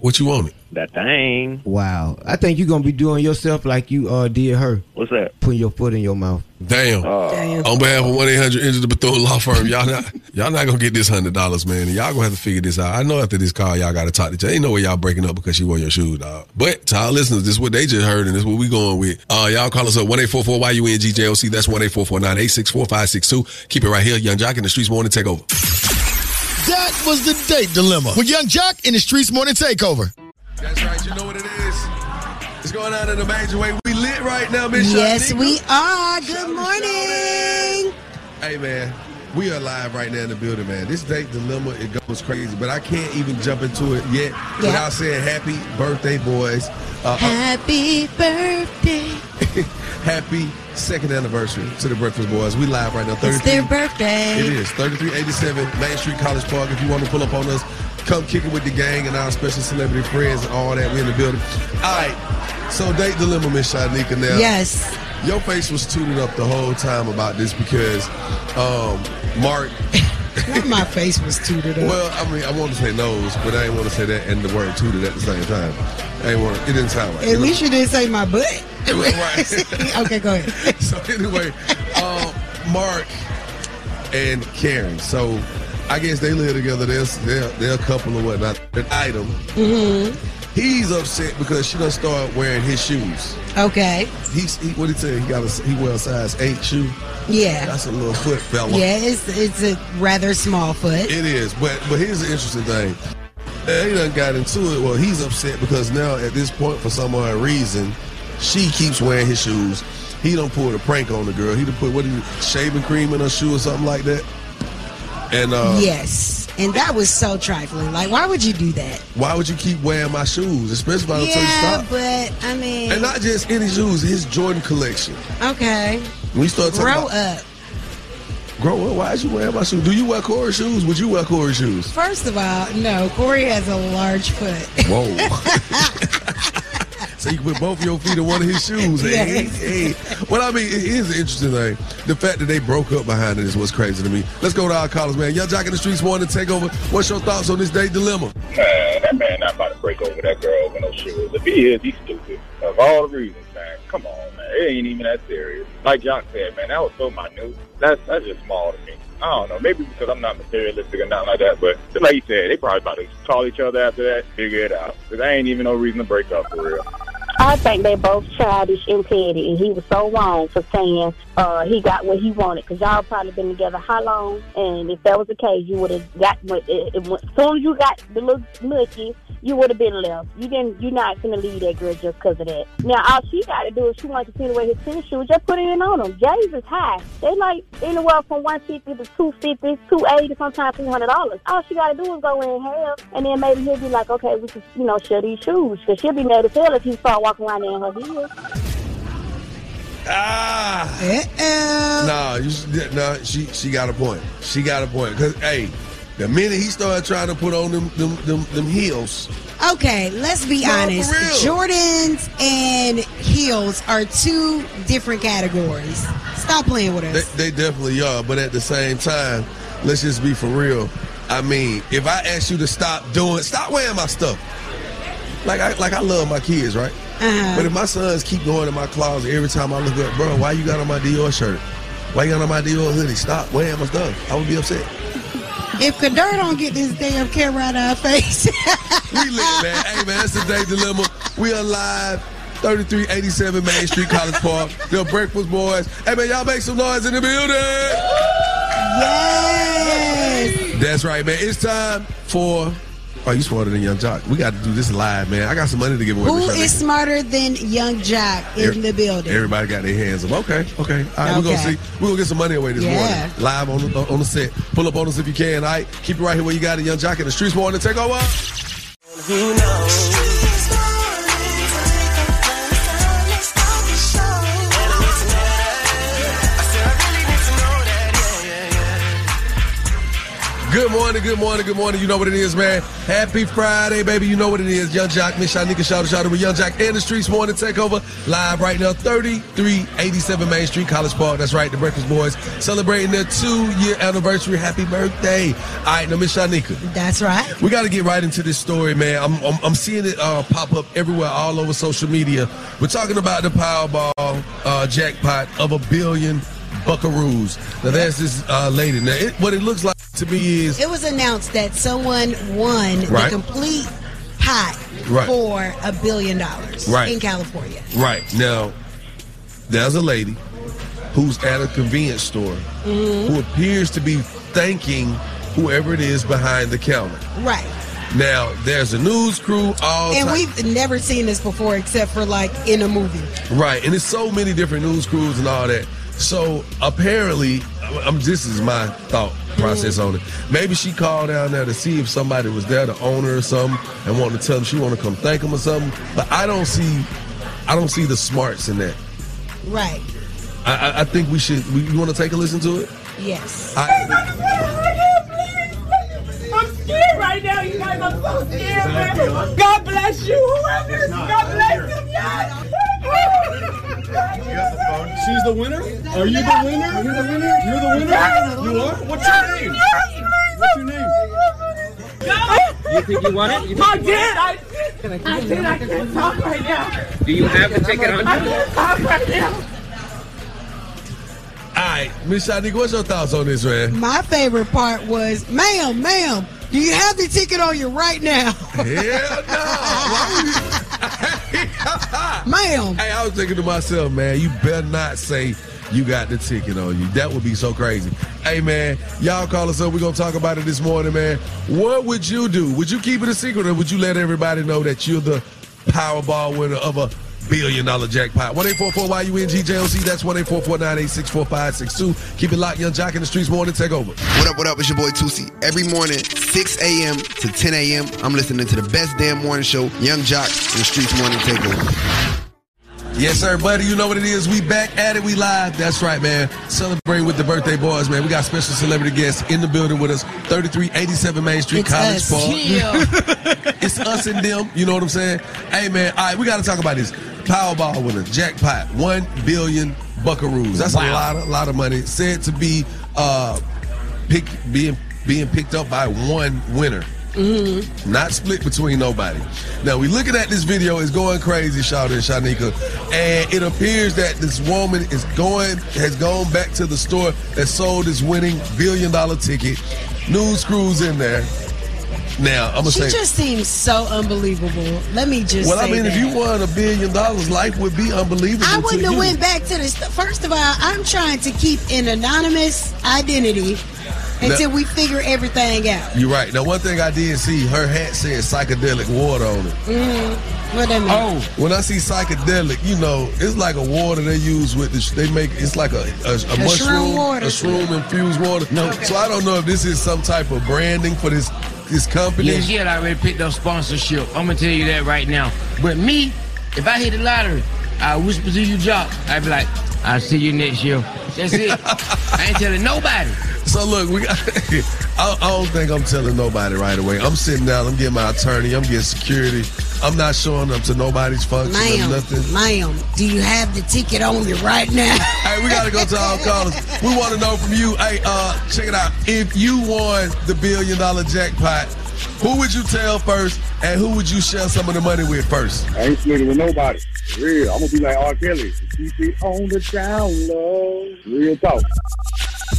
What you wanted? That thing. Wow. I think you're gonna be doing yourself like you uh did her. What's that? Putting your foot in your mouth. Damn. Damn. On behalf of one eight hundred Enter the Bethune Law Firm, y'all not y'all not gonna get this hundred dollars, man. Y'all gonna have to figure this out. I know after this call, y'all gotta talk to each other. Ain't no way y'all breaking up because she wore your shoes, dog. But to our listeners, this is what they just heard, and this is what we going with. Uh, y'all call us up one eight four four Y U N G J O C. That's 1 844 nine eight six four five six two. Keep it right here, Yung Joc in the streets morning take over. That was the date dilemma with Yung Joc in the Streets Morning Takeover. That's right. You know what it is. It's going on in a major way. We lit right now, Miss Yes, Shanika. we are. Good morning. Hey man, we are live right now in the building, man. This date dilemma it goes crazy, but I can't even jump into it yet without saying happy birthday, boys. Uh, uh, Happy birthday. happy second anniversary to the Breakfast Boys. We live right now. It's their birthday. It is 3387 Main Street, College Park. If you want to pull up on us, come kick it with the gang and our special celebrity friends and all that. We in the building. All right. So date dilemma, Miss Shanika. Now, Yes. Your face was tooted up the whole time about this because um, Mark. My face was tooted up. Well, I mean, I want to say nose, but I didn't want to say that and the word tooted at the same time. I ain't want. to, It didn't sound right. At least you didn't say my butt. right. okay, go ahead. so anyway, um, Mark and Karen. So I guess they live together. They're, they're, they're a couple or whatnot. An item. Mm-hmm. He's upset because she done start wearing his shoes. Okay. He's he, what did he say? He got a he wear a size eight shoe. Yeah. That's a little foot fella. Yeah, it's it's a rather small foot. It is, but but here's the interesting thing. He done got into it. Well, he's upset because now at this point, for some odd reason, she keeps wearing his shoes. He done pulled a prank on the girl. He done put what it, shaving cream in her shoe or something like that. And uh, yes. And that was so trifling. Like, why would you do that? why would you keep wearing my shoes, especially if I don't tell you Yeah, stop? but I mean, And not just any shoes, his Jordan collection. okay. You start talking Grow about, up. grow up. Why is you wearing my shoes? Do you wear Corey shoes? Would you wear Corey shoes? First of all, no, Corey has a large foot. Whoa. so you can put both of your feet in one of his shoes. Hey, Yes. hey. Well, I mean, here's the interesting thing. The fact that they broke up behind it is what's crazy to me. Let's go to our callers, man. Yung Joc in the streets wanting to take over. What's your thoughts on this date dilemma? Man, that man not about to break over that girl over no shoes. If he is, he's stupid. Of all the reasons, man. Come on, man. It ain't even that serious. Like Joc said, man, that was so minute. That's that's just small to me. I don't know. Maybe because I'm not materialistic or nothing like that. But just like he said, they probably about to call each other after that, figure it out. Because there ain't even no reason to break up for real. I think they both childish and petty, and he was so wrong for saying uh, he got what he wanted. Because y'all probably been together how long? And if that was the case, you would have got what. It, it, as soon as you got the little mushy, you would have been left. You didn't. You're not gonna leave that girl just because of that. Now all she got to do is she wants to see the way his tennis shoes. Just put it in on him. Jay's is high. They like anywhere from one fifty to two fifty, two eighty, sometimes three hundred dollars. All she got to do is go in half, and then maybe he'll be like, okay, we can you know share these shoes because she'll be mad as hell if he start walking around there in her heels. Ah. Nah, you, nah, she she got a point. She got a point. Cause hey, the minute he started trying to put on them them them, them heels, Okay, let's be No, honest. Jordans and heels are two different categories. Stop playing with they, us. they definitely are. But at the same time, let's just be for real. I mean, if I ask you to stop doing, stop wearing my stuff. Like I like I love my kids, right? Uh-huh. But if my sons keep going in my closet every time I look up, bro, why you got on my Dior shirt? Why you got on my Dior hoodie? Stop wearing my stuff. I would be upset. If Kadir don't get this damn camera out of our face, We lit, man. Hey, man, that's the day dilemma. We are live. 3387 Main Street, College Park. The Breakfast Boys. Hey, man, y'all make some noise in the building. Yes. That's right, man. It's time for. Oh, you smarter than Yung Joc. We got to do this live, man. I got some money to give away. Who is Michelle. smarter than Yung Joc in Every- the building? Everybody got their hands up. Okay, okay. All right, we're gonna see. We're gonna get some money away this Yeah. morning. Live on the, on the set. Pull up on us if you can. All right, keep it right here where you got it. Yung Joc in the streets morning. Take over. Who knows? Good morning, good morning, good morning. You know what it is, man. Happy Friday, baby. You know what it is. Yung Joc, Miss Shanika, shout out, shout out with Yung Joc and the Streets Morning Takeover. Live right now, 3387 Main Street, College Park. That's right, the Breakfast Boys celebrating their two year anniversary. Happy birthday. All right, now, Miss Shanika. That's right. We got to get right into this story, man. I'm, I'm, I'm seeing it uh, pop up everywhere, all over social media. We're talking about the Powerball uh, jackpot of a billion buckaroos. Now, there's this uh, lady. Now, it, what it looks like to me is It was announced that someone won Right. the complete pot Right. for a billion dollars Right. in California. right now. There's a lady who's at a convenience store Mhm. who appears to be thanking whoever it is behind the counter. Right. Now, there's a news crew all And ti- we've never seen this before except for like in a movie. Right, and there's so many different news crews and all that. So apparently, I'm, this is my thought process on it. Maybe she called down there to see if somebody was there, the owner or something, and wanted to tell them she want to come thank them or something. But I don't see, I don't see the smarts in that. Right. I, I, I think we should. We, you want to take a listen to it? Yes. I, scared right now, you guys. I'm so scared, man. God bless you, whoever. God bless him, yes. She's the winner? Are you the winner? Are you the winner? You're the winner? You are? What's your name? What's your name? You think you won it? I did. I did. I did. I can't talk right now. Do you have the ticket on I you? can't talk right now. All right, Miss Shanique, what's your thoughts on this, man? My favorite part was, ma'am, ma'am, do you have the ticket on you right now? Hell Ma'am. Hey, I was thinking to myself, man, you better not say you got the ticket on you. That would be so crazy. Hey, man, y'all call us up. We're going to talk about it this morning, man. What would you do? Would you keep it a secret or would you let everybody know that you're the Powerball winner of a billion dollar jackpot? 1 YUNGJOC. That's 1 986 Keep it locked, Yung Joc in the streets morning. Take over. What up, what up? It's your boy Tusi. Every morning, 6 a.m. to 10 a.m., I'm listening to the best damn morning show, Yung Joc in the Streets Morning Takeover. Yes, sir, buddy. You know what it is. We back at it. We live. That's right, man. Celebrate with the birthday boys, man. We got special celebrity guests in the building with us. 3387 Main Street, It's College us. Park. it's us and them. You know what I'm saying? Hey, man. All right, we got to talk about this. Powerball winner, jackpot, one billion buckaroos. That's a lot, of, lot of money. Said to be uh, pick, being being picked up by one winner. Mm-hmm. Not split between nobody. Now we looking at this video, it's going crazy, Shawty and Shanika, and it appears that this woman is going has gone back to the store that sold this winning billion dollar ticket. News crews in there. Now I'm gonna She say. just seems so unbelievable. Let me just well, I say mean, if you won a billion dollars, life would be unbelievable. I wouldn't have you. went back to this. first of all. I'm trying to keep an anonymous identity until Now- we figure everything out. You're right. Now, one thing I did see, her hat said psychedelic water on it. Mm-hmm. What that mean? Oh, when I see psychedelic, you know, it's like a water they use with the, they make it's like a, a, a, shroom mushroom, water. a shroom infused water. No, so I don't know if this is some type of branding for this this company. Yeah, she had already picked up sponsorship. I'm gonna tell you that right now. But me, if I hit the lottery, I whisper to you, Joc. I'd be like, I'll see you next year. That's it. I ain't telling nobody. So look, we got. I, I don't think I'm telling nobody right away. I'm sitting down. I'm getting my attorney. I'm getting security. I'm not showing up to nobody's function or Ma'am, nothing. ma'am, do you have the ticket on you right now? Hey, we gotta go to our callers. We want to know from you. Hey, uh, check it out. If you won the billion dollar jackpot, who would you tell first, and who would you share some of the money with first? I ain't splitting with nobody. Real. I'm gonna be like R. Kelly. Keep it on the down low. Real talk.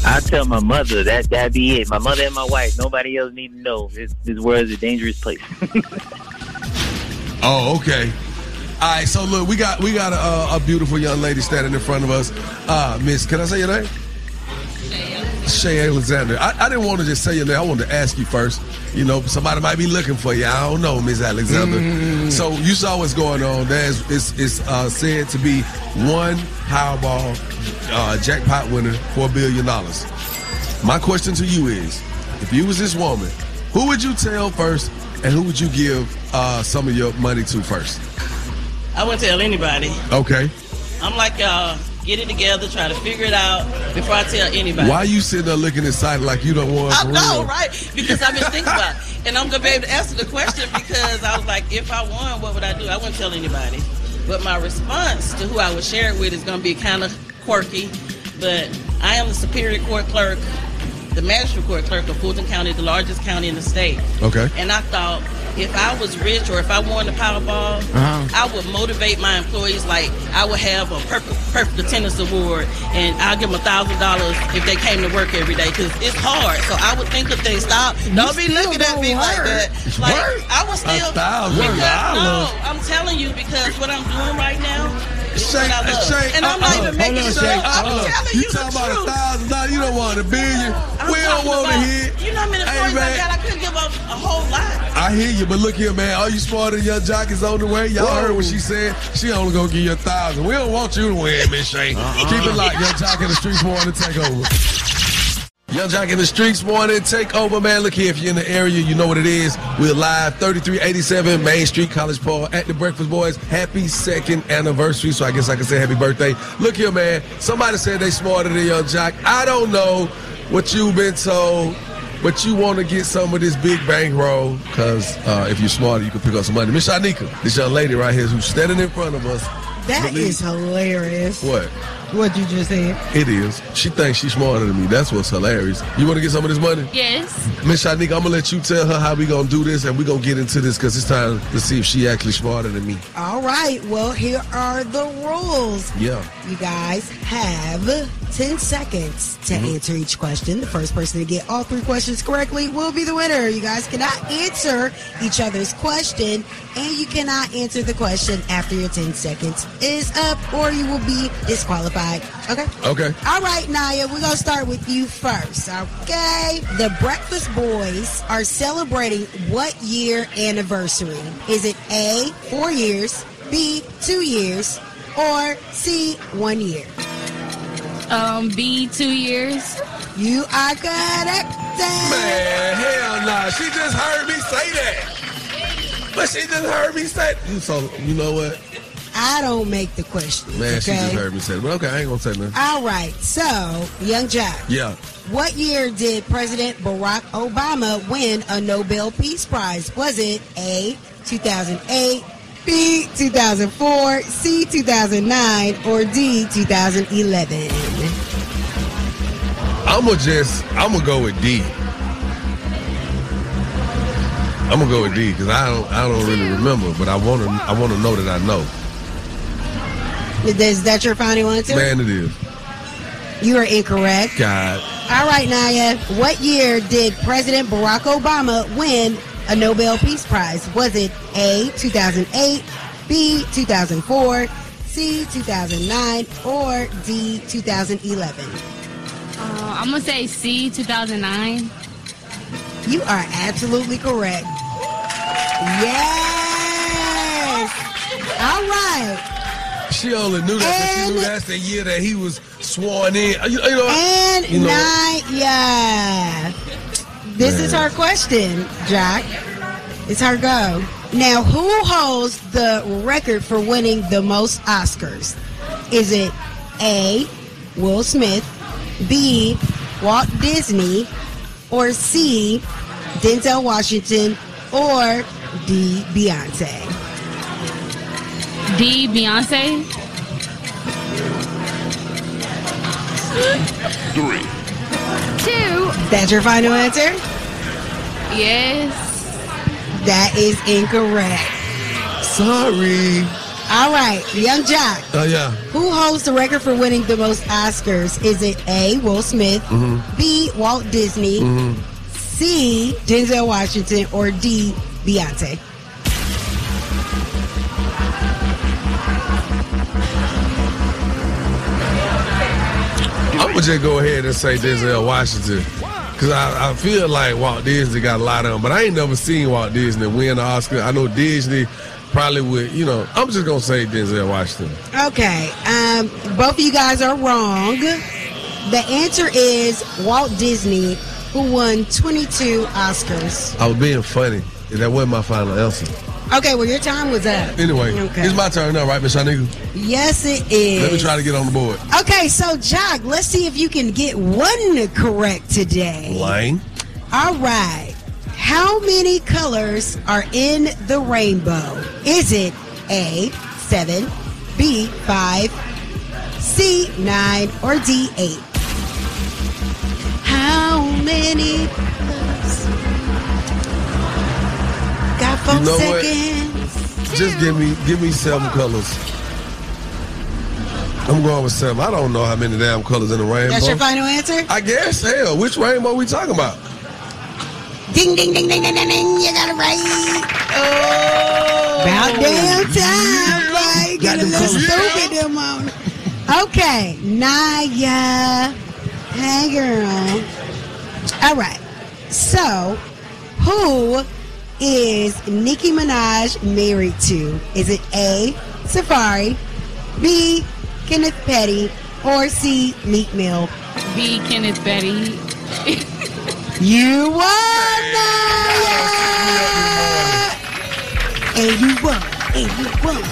I tell my mother that that be it. My mother and my wife. Nobody else need to know. This, this world is a dangerous place. Oh, okay. All right. So look, we got we got a, a beautiful young lady standing in front of us. Uh, Miss, can I say your name? Shay Alexander. I, I didn't want to just say your name. I wanted to ask you first. You know, somebody might be looking for you. I don't know, Miss Alexander. Mm. So you saw what's going on. There's it's, it's uh, said to be one Powerball uh, jackpot winner for a billion dollars. My question to you is, if you was this woman, who would you tell first, and who would you give uh, some of your money to first? I wouldn't tell anybody. Okay. I'm like y'all. Get it together, try to figure it out before I tell anybody. Why are you sitting there looking excited like you don't want to? I know, real? right? Because I've been thinking about it. And I'm going to be able to answer the question because I was like, if I won, what would I do? I wouldn't tell anybody. But my response to who I would share it with is going to be kind of quirky. But I am the Superior Court clerk, the Magistrate Court clerk of Fulton County, the largest county in the state. Okay. And I thought if I was rich or if I won the Powerball, Uh-huh. I would motivate my employees. Like I would have a perfect, perfect attendance award, and I'll give them a thousand dollars if they came to work every day because it's hard. So I would think if they stop, don't be looking at me gonna like that. It's Like work. I was A still thousand because dollars. no, I'm telling you because what I'm doing right now. is Shay, what I. Shay, and I'm uh, not uh, even making hold on, sure. I'm hold telling You you, the talking about a truth. thousand dollars? You don't want a billion. I'm we don't want to about- hit. You know how many Hey, I got? I couldn't give up a whole lot. I hear you, but look here, man. Are you smarter than your jock is on the way? Y'all Whoa. heard what she said. She only gonna give you a thousand. We don't want you to win, Miss Shay. Uh-uh. Keep it locked. Yung Joc in the streets wanting to take over. Yung Joc in the streets morning take over, man. Look here, if you're in the area, you know what it is. We're live, 3387 Main Street, College Park, at the Breakfast Boys. Happy second anniversary. So I guess I can say happy birthday. Look here, man. Somebody said they smarter than Yung Joc. I don't know what you've been told. But you want to get some of this big bankroll because uh, if you're smarter, you can pick up some money. Miss Shanika, this young lady right here who's standing in front of us. That believe- is hilarious. What? What you just said. It is. She thinks she's smarter than me. That's what's hilarious. You want to get some of this money? Yes. Miss Shanika, I'm gonna let you tell her how we gonna do this, and we gonna get into this because it's time to see if she actually smarter than me. All right. Well, here are the rules. Yeah. You guys have 10 seconds to Mm-hmm. answer each question. The first person to get all three questions correctly will be the winner. You guys cannot answer each other's question, and you cannot answer the question after your 10 seconds is up, or you will be disqualified. Okay? Okay. All right, Naya, we're going to start with you first, okay? The Breakfast Boys are celebrating what year anniversary? Is it A, four years, B, two years, or C, one year? Um, B, two years. You are correct. Man, hell nah. She just heard me say that. But she just heard me say you so you know what? I don't make the questions. Man, she just heard me say it. But okay, I ain't gonna say nothing. All right, so, Yung Joc, Yeah. what year did President Barack Obama win a Nobel Peace Prize? Was it A, 2008, B, 2004, C, 2009, or D, 2011? I'ma just I'ma go with D. I'm gonna go with D because I don't I don't really remember, but I wanna I wanna know that I know. Is that your final answer? Man, it is. You are incorrect. God. All right, Naya. What year did President Barack Obama win a Nobel Peace Prize? Was it A, 2008, B, 2004, C, 2009, or D, 2011? Uh, I'm gonna say C, 2009. You are absolutely correct. Yes. All right. She only knew that 'cause she knew that's the year that he was sworn in. Uh, you, you know, And you know, Naya. This is her question, Jack. It's her go. Now, who holds the record for winning the most Oscars? Is it A. Will Smith, B. Walt Disney, or C. Denzel Washington, or D. Beyonce? D, Beyonce. Three. Two. That's your final answer? Yes. That is incorrect. Sorry. All right, Yung Joc. Oh yeah. Who holds the record for winning the most Oscars? Is it A. Will Smith, Mhm. B. Walt Disney, Mhm. C. Denzel Washington, or D. Beyonce? I'm gonna just go ahead and say Denzel Washington. Cause I, I feel like Walt Disney got a lot of them, but I ain't never seen Walt Disney win an Oscar. I know Disney probably would, you know. I'm just gonna say Denzel Washington. Okay, um, both of you guys are wrong. The answer is Walt Disney, who won 22 Oscars. I was being funny. That wasn't my final answer. Okay, well, your time was up. Anyway, Okay. it's my turn now, right, Miss Shanika? Yes, it is. Let me try to get on the board. Okay, so Joc, let's see if you can get one correct today. Lane. All right. How many colors are in the rainbow? Is it A, 7, B, 5, C, 9, or D, 8? How many You know what? Just give me give me seven colors. I'm going with seven. I don't know how many damn colors in the rainbow. That's your final answer? I guess. Hell, which rainbow we talking about? Ding, ding, ding, ding, ding, ding, ding. You got it right. Oh. About damn time, boy. Get a little stupid them on. Okay, Naya. Hey, girl. All right. So, who is Nicki Minaj married to? Is it A, Safaree, B, Kenneth Petty, or C, Meek Mill? B, Kenneth Petty. You won, Naya! And you won, and you won.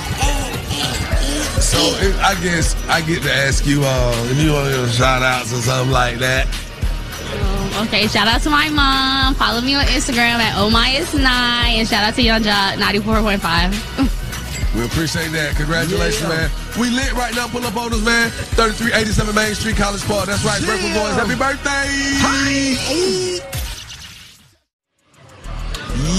So it, I guess I get to ask you uh, if you want to shout outs or something like that. Okay, shout out to my mom. Follow me on Instagram at oh my is nine, and shout out to Yung Joc ninety four point five. We appreciate that. Congratulations, man. We lit right now. Pull up on us, man. 3387 Main Street, College Park. That's right. Breakfast Boys. Happy birthday.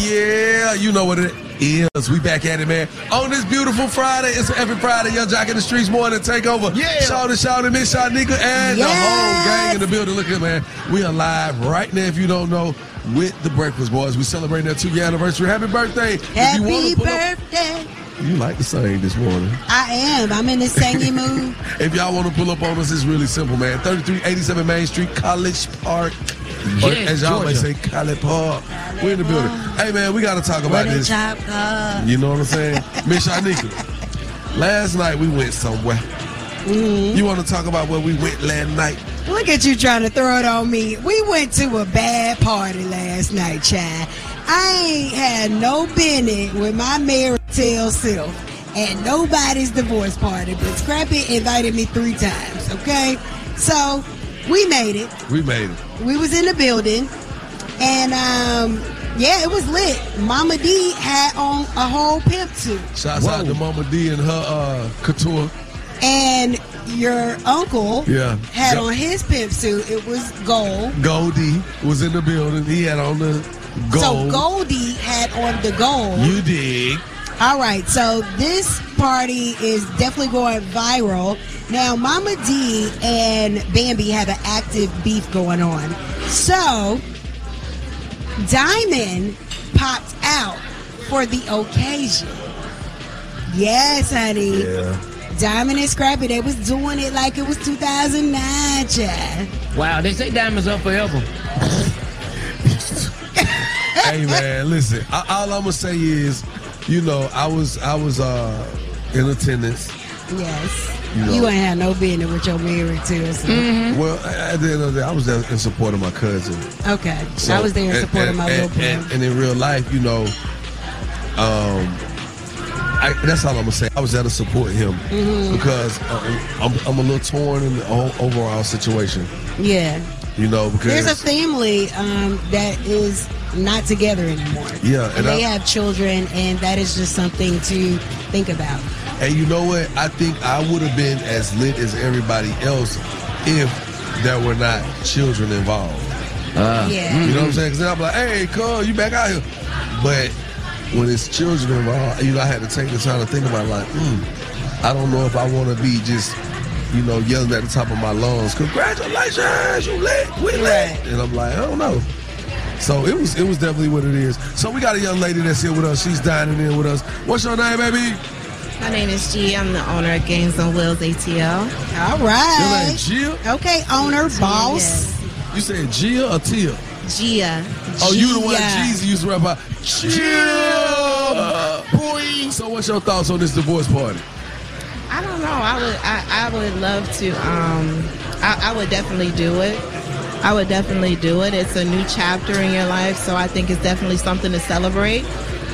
Yeah, you know what it is. Yes, we back at it, man. On this beautiful Friday, it's every Friday, Yung Joc in the Streets morning takeover. Yeah. Shout out, shout out, Miss Shanika and the whole gang in the building. Look at man. We are live right now, if you don't know, with the Breakfast Boys. We celebrating our two-year anniversary. Happy birthday. Happy wanna up- birthday. you like to sing this morning. I am. I'm in the singing mood. If y'all want to pull up on us, it's really simple, man. 3387 Main Street, College Park. Or Yes, as y'all may say, College Park. We're in the building. Hey, man, we got to talk about this. You know what I'm saying? Miss Shanika, last night we went somewhere. Mm-hmm. You want to talk about where we went last night? Look at you trying to throw it on me. We went to a bad party last night, child. I ain't had no business with my married tale self at nobody's divorce party, but Scrappy invited me three times, okay? So we made it. We made it. We was in the building, and um, yeah, it was lit. Mama D had on a whole pimp suit. Shouts out to Mama D and her uh, couture. And your uncle Yeah. had Go- on his pimp suit. It was gold. Goldie was in the building. He had on the gold. So Goldie had on the gold. You dig. All right, so this party is definitely going viral. Now, Mama D and Bambi have an active beef going on. So, Diamond popped out for the occasion. Yes, honey. Yeah. Diamond and Scrappy, they was doing it like it was 2009, child. Wow, they say diamonds up forever. hey man, listen. I, all I'm gonna say is, you know, I was I was uh in attendance. Yes. You You, ain't had no business with your married to us. Well, at the end of the day, I was there in support of my cousin. Okay. I was there in and- support of my and, little brother. and, and in real life, you know, um, I, that's all I'm gonna say. I was there to support him Mhm. because uh, I'm, I'm a little torn in the overall situation. Yeah. You know, because There's a family um, that is not together anymore. Yeah, And and they I- have children, and that is just something to think about. And you know what? I think I would have been as lit as everybody else if there were not children involved. Yeah. You know what I'm saying? Because I'm like, hey, cuz, you back out here. But when it's children involved, you know, I had to take the time to think about like, hmm, I don't know if I want to be just, you know, yelling at the top of my lungs, congratulations, you lit, we lit. And I'm like, I don't know. So it was it was definitely what it is. So we got a young lady that's here with us. She's dining in with us. What's your name, baby? My name is G. I'm the owner of Games on Wheels ATL. All right. Your name Gia? Okay, owner, boss. You said Gia or Tia? Gia. Oh, you the one Gia. Jeezy used to rap about. Gia, boy. So what's your thoughts on this divorce party? I don't know. I would. I, I would love to. Um, I, I would definitely do it. I would definitely do it. It's a new chapter in your life, so I think it's definitely something to celebrate.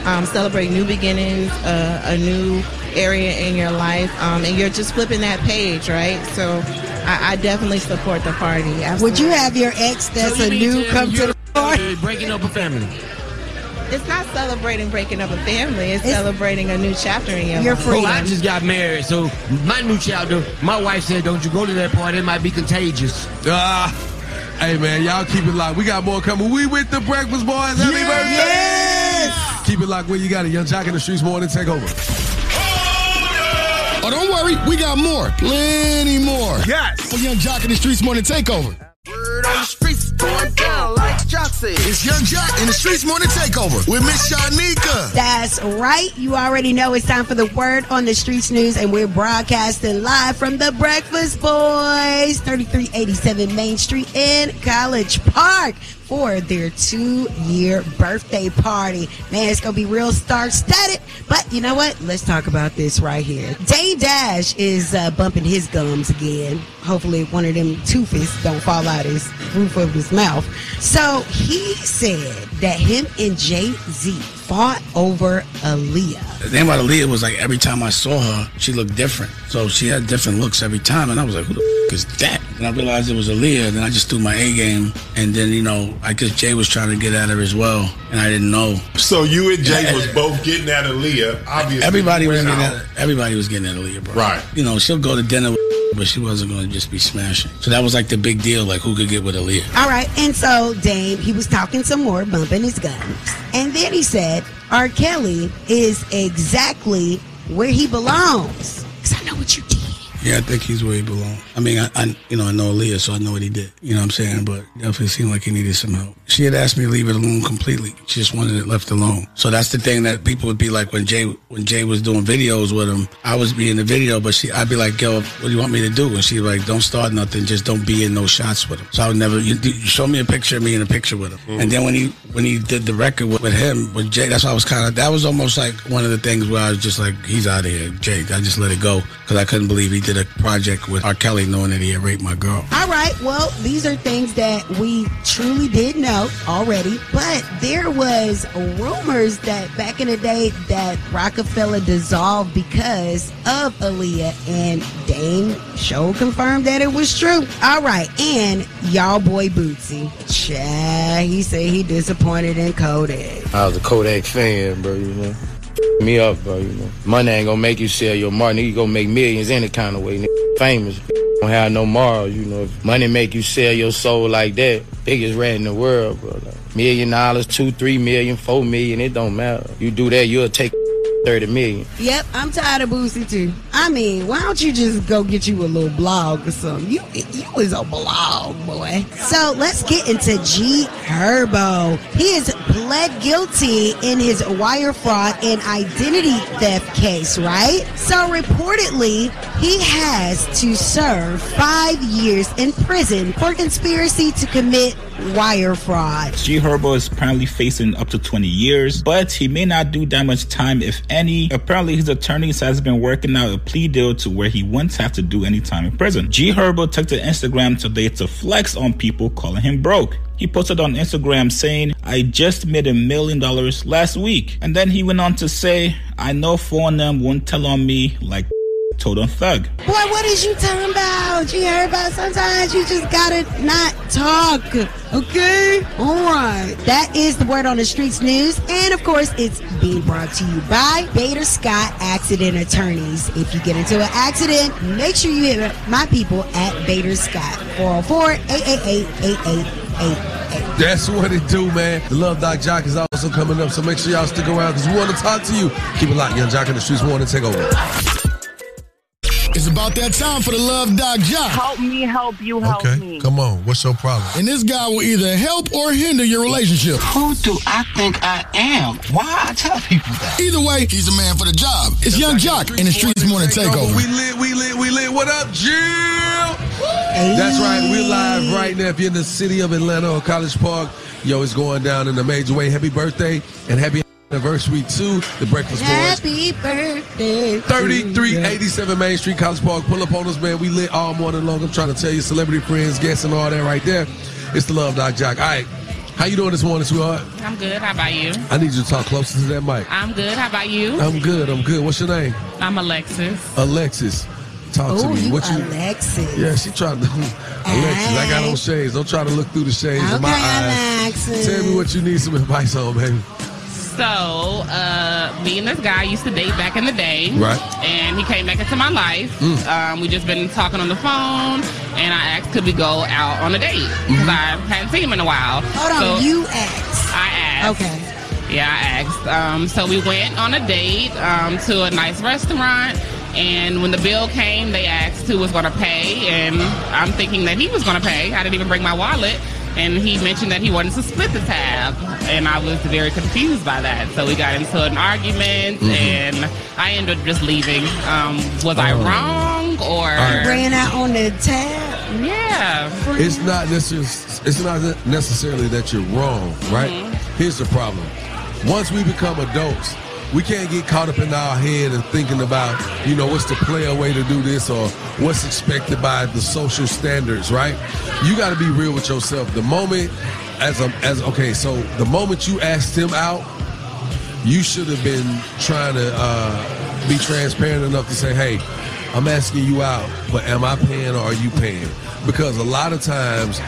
Um, celebrate new beginnings, uh, a new area in your life, um, and you're just flipping that page, right? So, I, I definitely support the party. Would you have your ex that's So you a new come to the party? breaking up a family. It's not celebrating breaking up a family. It's, celebrating a new chapter in your Your life. Oh, I just got married, so my new chapter. My wife said, "Don't you go to that party? It might be contagious." Ah, hey man, y'all keep it locked. We got more coming. We with the Breakfast Boys. Happy birthday! Yes! Keep it locked where you got it. Yung Joc in the streets morning take over. Oh, don't worry, we got more, plenty more. Yes. For Yung Joc in the Streets Morning Takeover. Word on the streets going down like Joc said. It's Yung Joc in the Streets Morning Takeover with Miss Shanika. That's right. You already know it's time for the word on the streets news, and we're broadcasting live from the Breakfast Boys, 3387 Main Street in College Park for their two-year birthday party. Man, it's gonna be real star-studded. But you know what? Let's talk about this right here. Dame Dash is uh, bumping his gums again. Hopefully, one of them toothes don't fall out his roof of his mouth. So he said that him and Jay Z fought over Aaliyah. The thing about Aaliyah was like every time I saw her, she looked different. So she had different looks every time, and I was like, "Who the f- is that?" and I realized it was Aaliyah. Then I just threw my A game, and then you know, I guess Jay was trying to get at her as well, and I didn't know. So you and Jay was both getting at Aaliyah. Obviously, Everybody was getting out. at everybody was getting at Aaliyah, bro. Right. You know, she'll go to dinner, with but she wasn't going to just be smashing. So that was like the big deal, like who could get with Aaliyah. All right, and so Dame, he was talking some more, bumping his guns. And then he said, R. Kelly is exactly where he belongs. Because I know what you. Yeah, I think he's where he belongs. I mean, I, I you know I know Aaliyah, so I know what he did. You know what I'm saying? But definitely seemed like he needed some help. She had asked me to leave it alone completely. She just wanted it left alone. So that's the thing that people would be like when Jay when Jay was doing videos with him. I was be in the video, but she I'd be like, "Yo, what do you want me to do?" And she'd be like, "Don't start nothing. Just don't be in no shots with him." So I would never. You, you show me a picture of me in a picture with him. And then when he when he did the record with, with him with Jay, that's why I was kind of that was almost like one of the things where I was just like, "He's out of here, Jay." I just let it go because I couldn't believe he did a project with R. Kelly, knowing that he had raped my girl. All right, well, these are things that we truly did know already, but there was rumors that back in the day that Roc-A-Fella dissolved because of Aaliyah, and Dame show confirmed that it was true. All right, and y'all boy Boosie, Chad, he said he disappointed in Kodak. I was a Kodak fan, bro, you know. Me up, bro, you know. Money ain't gonna make you sell your Martin. You gonna make millions any kind of way. Nigga. Famous. Don't have no morals, you know. If money make you sell your soul like that, biggest rat in the world, bro. Like, million dollars, two, three million, four million, it don't matter. You do that, you'll take 30 million. Yep, I'm tired of Boosie too. I mean, why don't you just go get you a little blog or something? You you is a blog boy. So let's get into G Herbo. He is pled guilty in his wire fraud and identity theft case, right? So reportedly, he has to serve five years in prison for conspiracy to commit wire fraud. G Herbo is apparently facing up to 20 years, but he may not do that much time, if any. Apparently, his attorneys has been working out a plea deal to where he won't have to do any time in prison. G Herbo took to Instagram today to flex on people calling him broke. He posted on Instagram saying, I just made a million dollars last week. And then he went on to say, I know four of them won't tell on me like told on Thug. Boy, what is you talking about? You heard about sometimes you just gotta not talk. Okay? Alright. That is the word on the streets news. And of course, it's being brought to you by Bader Scott Accident Attorneys. If you get into an accident, make sure you hit my people at Bader Scott. 404 888 8888. That's what it do, man. The Love Doc Joc is also coming up, so make sure y'all stick around because we want to talk to you. Keep it locked, Yung Joc in the streets. We want to take over. It's about that time for the Love Doc Joc. Help me help you help Okay, me. Come on, what's your problem? And this guy will either help or hinder your relationship. Who do I think I am? Why I tell people that? Either way, he's a man for the job. It's Yung Joc in the Streets Morning Takeover. We lit, we lit, we lit. What up, Jill? That's right. We're live right now. If you're in the city of Atlanta or College Park, yo, it's going down in a major way. Happy birthday and happy anniversary to the Breakfast Boys. Happy birthday. 3387 Main Street, College Park. Pull up on us, man. We lit all morning long. I'm trying to tell you, celebrity friends, guests, and all that right there. It's the Love Doc Joc. All right. How you doing this morning, sweetheart? I'm good. How about you? I need you to talk closer to that mic. I'm good. How about you? I'm good. I'm good. What's your name? I'm Alexis. Alexis. Talk to Oh, me. you What you? Alexis. Yeah, she tried to. Alexis, I got on shades. Don't try to look through the shades in my Okay, eyes. Alexis. Tell me what you need some advice on, baby. So, uh, me and this guy used to date back in the day. Right. And he came back into my life. Mm. Um, we just been talking on the phone, and I asked could we go out on a date because I hadn't seen him in a while. Hold on, you asked. I asked. Okay. Yeah, I asked. Um, so we went on a date um, to a nice restaurant. And when the bill came, they asked who was going to pay. And I'm thinking that he was going to pay. I didn't even bring my wallet. And he mentioned that he wanted to split the tab. And I was very confused by that. So we got into an argument Mm-hmm. and I ended up just leaving. Um, was I Oh. wrong or. right. Ran out on the tab. Yeah. It's not necessarily. It's not necessarily that you're wrong, right? Mm-hmm. Here's the problem. Once we become adults, we can't get caught up in our head and thinking about, you know, what's the player way to do this or what's expected by the social standards, right? You got to be real with yourself. The moment, as a, as okay, so the moment you asked him out, you should have been trying to uh, be transparent enough to say, hey, I'm asking you out, but am I paying or are you paying? Because a lot of times,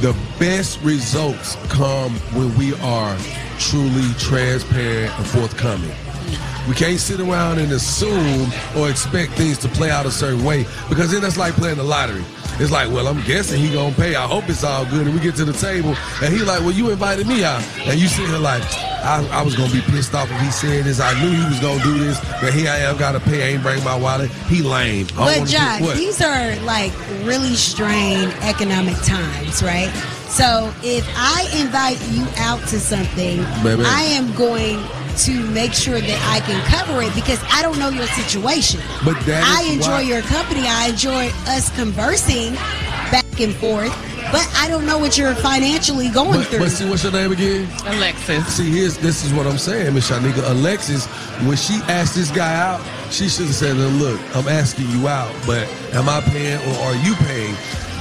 the best results come when we are truly transparent and forthcoming. We can't sit around and assume or expect things to play out a certain way because then that's like playing the lottery. It's like, well, I'm guessing he gonna pay. I hope it's all good. And we get to the table, and he like, well, you invited me out, and you sit here like, I, I was gonna be pissed off if he said this. I knew he was gonna do this, but here I am, gotta pay. I ain't bring my wallet. He lame. I But do- these are like really strained economic times, right? So if I invite you out to something, Baby. I am going to make sure that I can cover it because I don't know your situation. But that I enjoy why- your company. I enjoy us conversing back and forth, but I don't know what you're financially going But, through. but see, what's your name again? Alexis. See, here's this is what I'm saying, Miss Shanika. Alexis, when she asked this guy out, she should have said, "Look, I'm asking you out, but am I paying or are you paying?"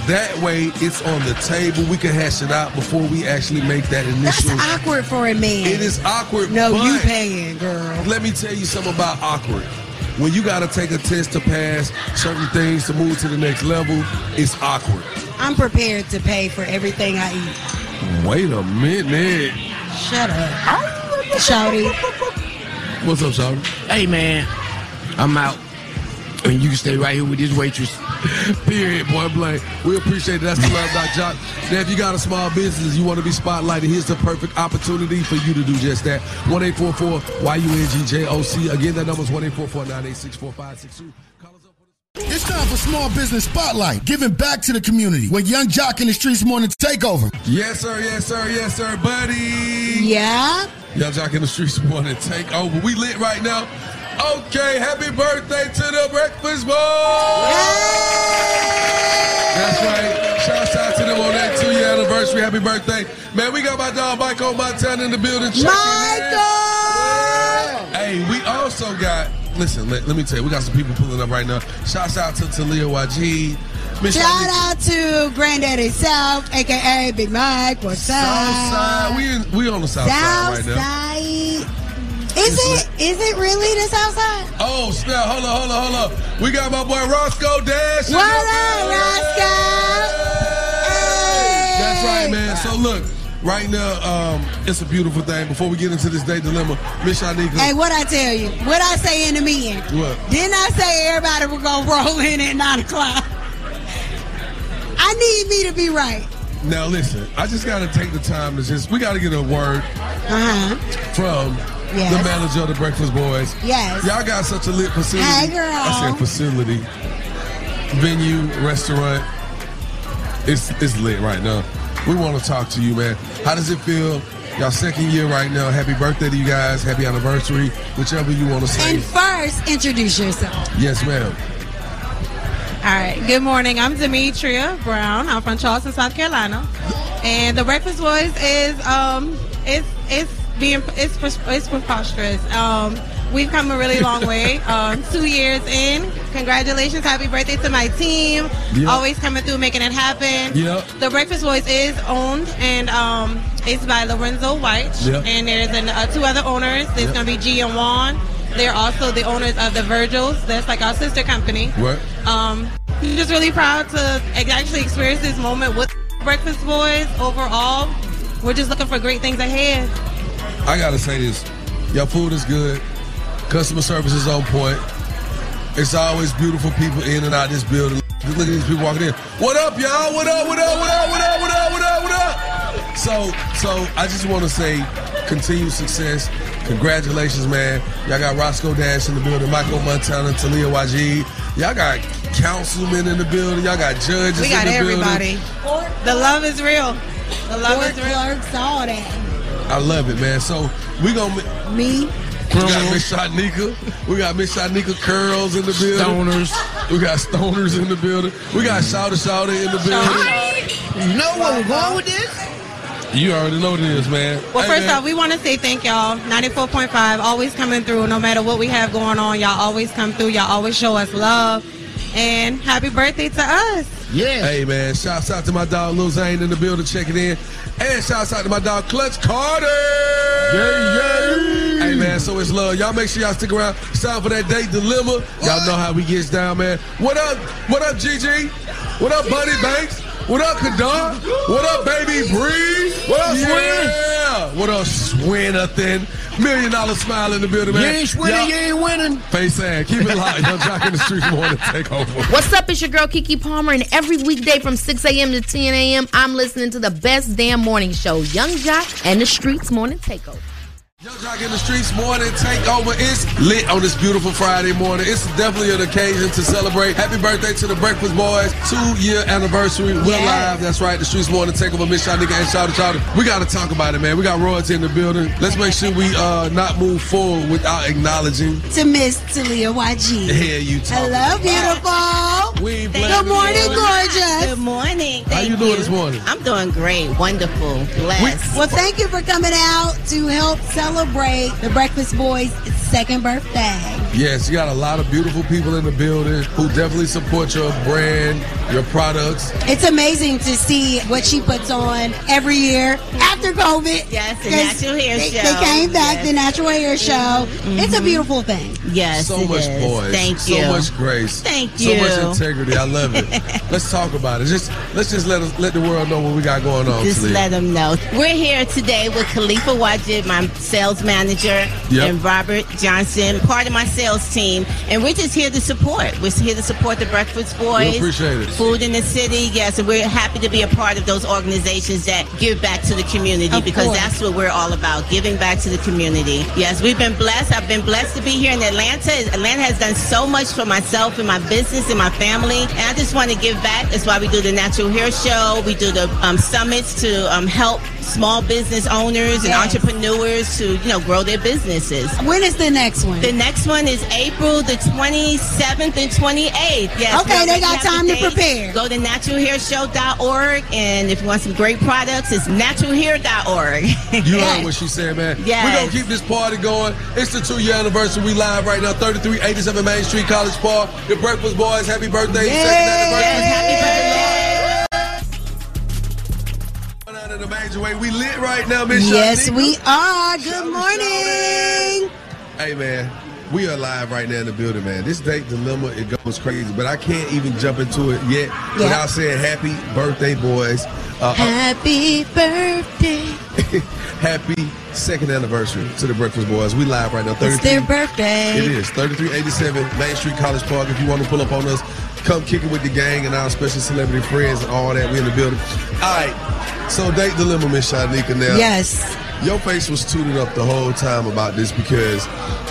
That way, it's on the table. We can hash it out before we actually make that initial. That's initial. awkward for a man. It is awkward. No, you paying, girl. Let me tell you something about awkward. When you got to take a test to pass certain things to move to the next level, it's awkward. I'm prepared to pay for everything I eat. Wait a minute. Shut up. Shouty. What's up, Shawty? Hey man, I'm out. And you can stay right here with this waitress. Period, point blank. We appreciate it. That's the love, Doc Joc. Now, if you got a small business, you want to be spotlighted, here's the perfect opportunity for you to do just that. 1 Y-U-N-G-J-O-C. Again, that number is 1 986 It's time for Small Business Spotlight, giving back to the community with Yung Joc in the Streets Morning Takeover. Yes, sir. Yes, sir. Yes, sir, buddy. Yeah. Y'all Joc in the streets morning take over. We lit right now. Okay, happy birthday to the Breakfast Boys. That's right. Shouts out to them on that two year anniversary. Happy birthday. Man, we got my dog Michael Montana in the building. checking in. Hey, we also got, listen, let, let me tell you, we got some people pulling up right now. Shouts out to Talia YG. Miss Shout out to Granddaddy South, aka Big Mike. What's up? Southside. We, in, we on the south side right now. Southside. Is it? Is it really this outside? Oh, snap. Hold on, hold on, hold on. We got my boy Roscoe Dash. in What the up, building. Roscoe? That's right, man. So look, right now, um, it's a beautiful thing. Before we get into this day dilemma, Miss Shanika. Hey, what I tell you? What I say in the meeting? What? Didn't I say everybody was gonna roll in at nine o'clock? I need me to be right. Now listen, I just gotta take the time to just we gotta get a word Uh huh. from Yes. the manager of the Breakfast Boys. Yes. Y'all got such a lit facility. Hey, girl. I said facility. Venue, restaurant. It's it's lit right now. We want to talk to you, man. How does it feel? Y'all second year right now. Happy birthday to you guys. Happy anniversary. Whichever you want to say. And first, introduce yourself. yes, ma'am. All right. Good morning. I'm Demetria Brown. I'm from Charleston, South Carolina, and the Breakfast Boys is um it's it's being it's it's preposterous. Um, we've come a really long way. Um, two years in. Congratulations! Happy birthday to my team. Always coming through, making it happen. The Breakfast Boys is owned and um it's by Lorenzo White, Yep. and there's an, uh, two other owners. There's Yep. gonna be G and Juan. They're also the owners of the Virgils. That's like our sister company. What? Um, I'm just really proud to actually experience this moment with Breakfast Boys. Overall, we're just looking for great things ahead. I gotta say this. Your food is good. Customer service is on point. It's always beautiful people in and out this building. Look at these people walking in. What up, y'all? What up? What up? What up? What up? What up? What up? What up? So, so I just want to say, continued success. Congratulations, man. Y'all got Roscoe Dash in the building, Michael Montana, Talia YG. Y'all got councilmen in the building. Y'all got judges We got in the everybody. building. The love is real. The love Court is real. clerks, all that. I love it, man. So we gonna Me. We got Miss Shanika. We got Miss Shanika Curls in the building. Stoners. We got stoners in the building. We got Shouter Shouter in the building. You know where we're going with this? You already know this, man. Well, Hey, first man. off, we want to say thank y'all. 94.5, always coming through. No matter what we have going on, y'all always come through. Y'all always show us love. And happy birthday to us. Yeah. Hey man, shouts out to my dog Lil Zane in the building checking in. And shouts out to my dog Clutch Carter. Yeah, yeah. Hey man, so it's love. Y'all make sure y'all stick around. It's time for that date dilemma. Y'all know how we gets down, man. What up? What up, GG? What up, Buddy Banks? What up, Kadar? What up, baby Bree? What up, yeah. What up, Swinathan? Million dollar smile in the building, man. You ain't winning, Y'all- you ain't winning. Face sad. Keep it locked. Yung Joc in the street morning take over. What's up? It's your girl Keke Palmer, and every weekday from 6 a.m. to 10 a.m., I'm listening to the best damn morning show, Yung Joc and the Streets Morning Takeover. Yung Joc in the streets morning takeover is lit on this beautiful Friday morning. It's definitely an occasion to celebrate. Happy birthday to the Breakfast Boys, two year anniversary. We're Yes. live. That's right. The streets morning takeover. Miss Shanika and Shout Shout. We got to talk about it, man. We got royalty in the building. Let's make sure we uh not move forward without acknowledging. To Miss Talia YG. The you talking Hello, beautiful. We Good morning, gorgeous. Good morning. How you Thank doing this morning? I'm doing great. Wonderful. Blessed. Well, thank you for coming out to help celebrate the Breakfast Boys' second birthday. Yes, you got a lot of beautiful people in the building who definitely support your brand, your products. It's amazing to see what she puts on every year after COVID. Yes, the 'Cause natural hair they, show. They came back, Yes. the natural hair show. It's a mm-hmm. beautiful thing. Yes, so it much is. poise. Thank you. so much grace. Thank you. So much integrity. I love it. let's talk about it. Just let's just let us let the world know what we got going on. Just Talia. let them know. We're here today with Khalifa Wajid, my sales manager, Yep. and Robert Johnson, part of my sales team. And we're just here to support. We're here to support the Breakfast Boys. We appreciate it. Food in the city, yes. And we're happy to be a part of those organizations that give back to the community Of because course. that's what we're all about, giving back to the community. Yes, we've been blessed. I've been blessed to be here in Atlanta. Atlanta Atlanta has done so much for myself and my business and my family. And I just want to give back. That's why we do the Natural Hair Show. We do the um, summits to um, help small business owners and Yes. entrepreneurs to, you know, grow their businesses. When is the next one? The next one is April the 27th and 28th. Yes. Okay, they got have the time to prepare. Go to naturalhairshow.org and if you want some great products, it's naturalhair.org. You heard what she said, man. Yes. We're gonna keep this party going. It's the two year anniversary. We live right now, 3387 Main Street, College Park. The Breakfast Boys, happy birthday. Second anniversary. Going out in major way. We lit right now, Miss Yes, Shanika. we are. Good morning. Hey man, we are live right now in the building, man. This date dilemma it goes crazy, but I can't even jump into it yet without saying happy birthday, boys. Uh, Happy birthday. happy second anniversary to the Breakfast Boys. We live right now. It's their birthday. It is 3387 Main Street College Park. If you want to pull up on us, come kick it with the gang and our special celebrity friends and all that. We in the building. All right. So date dilemma, Miss Shanika. Now, Yes. your face was tooted up the whole time about this because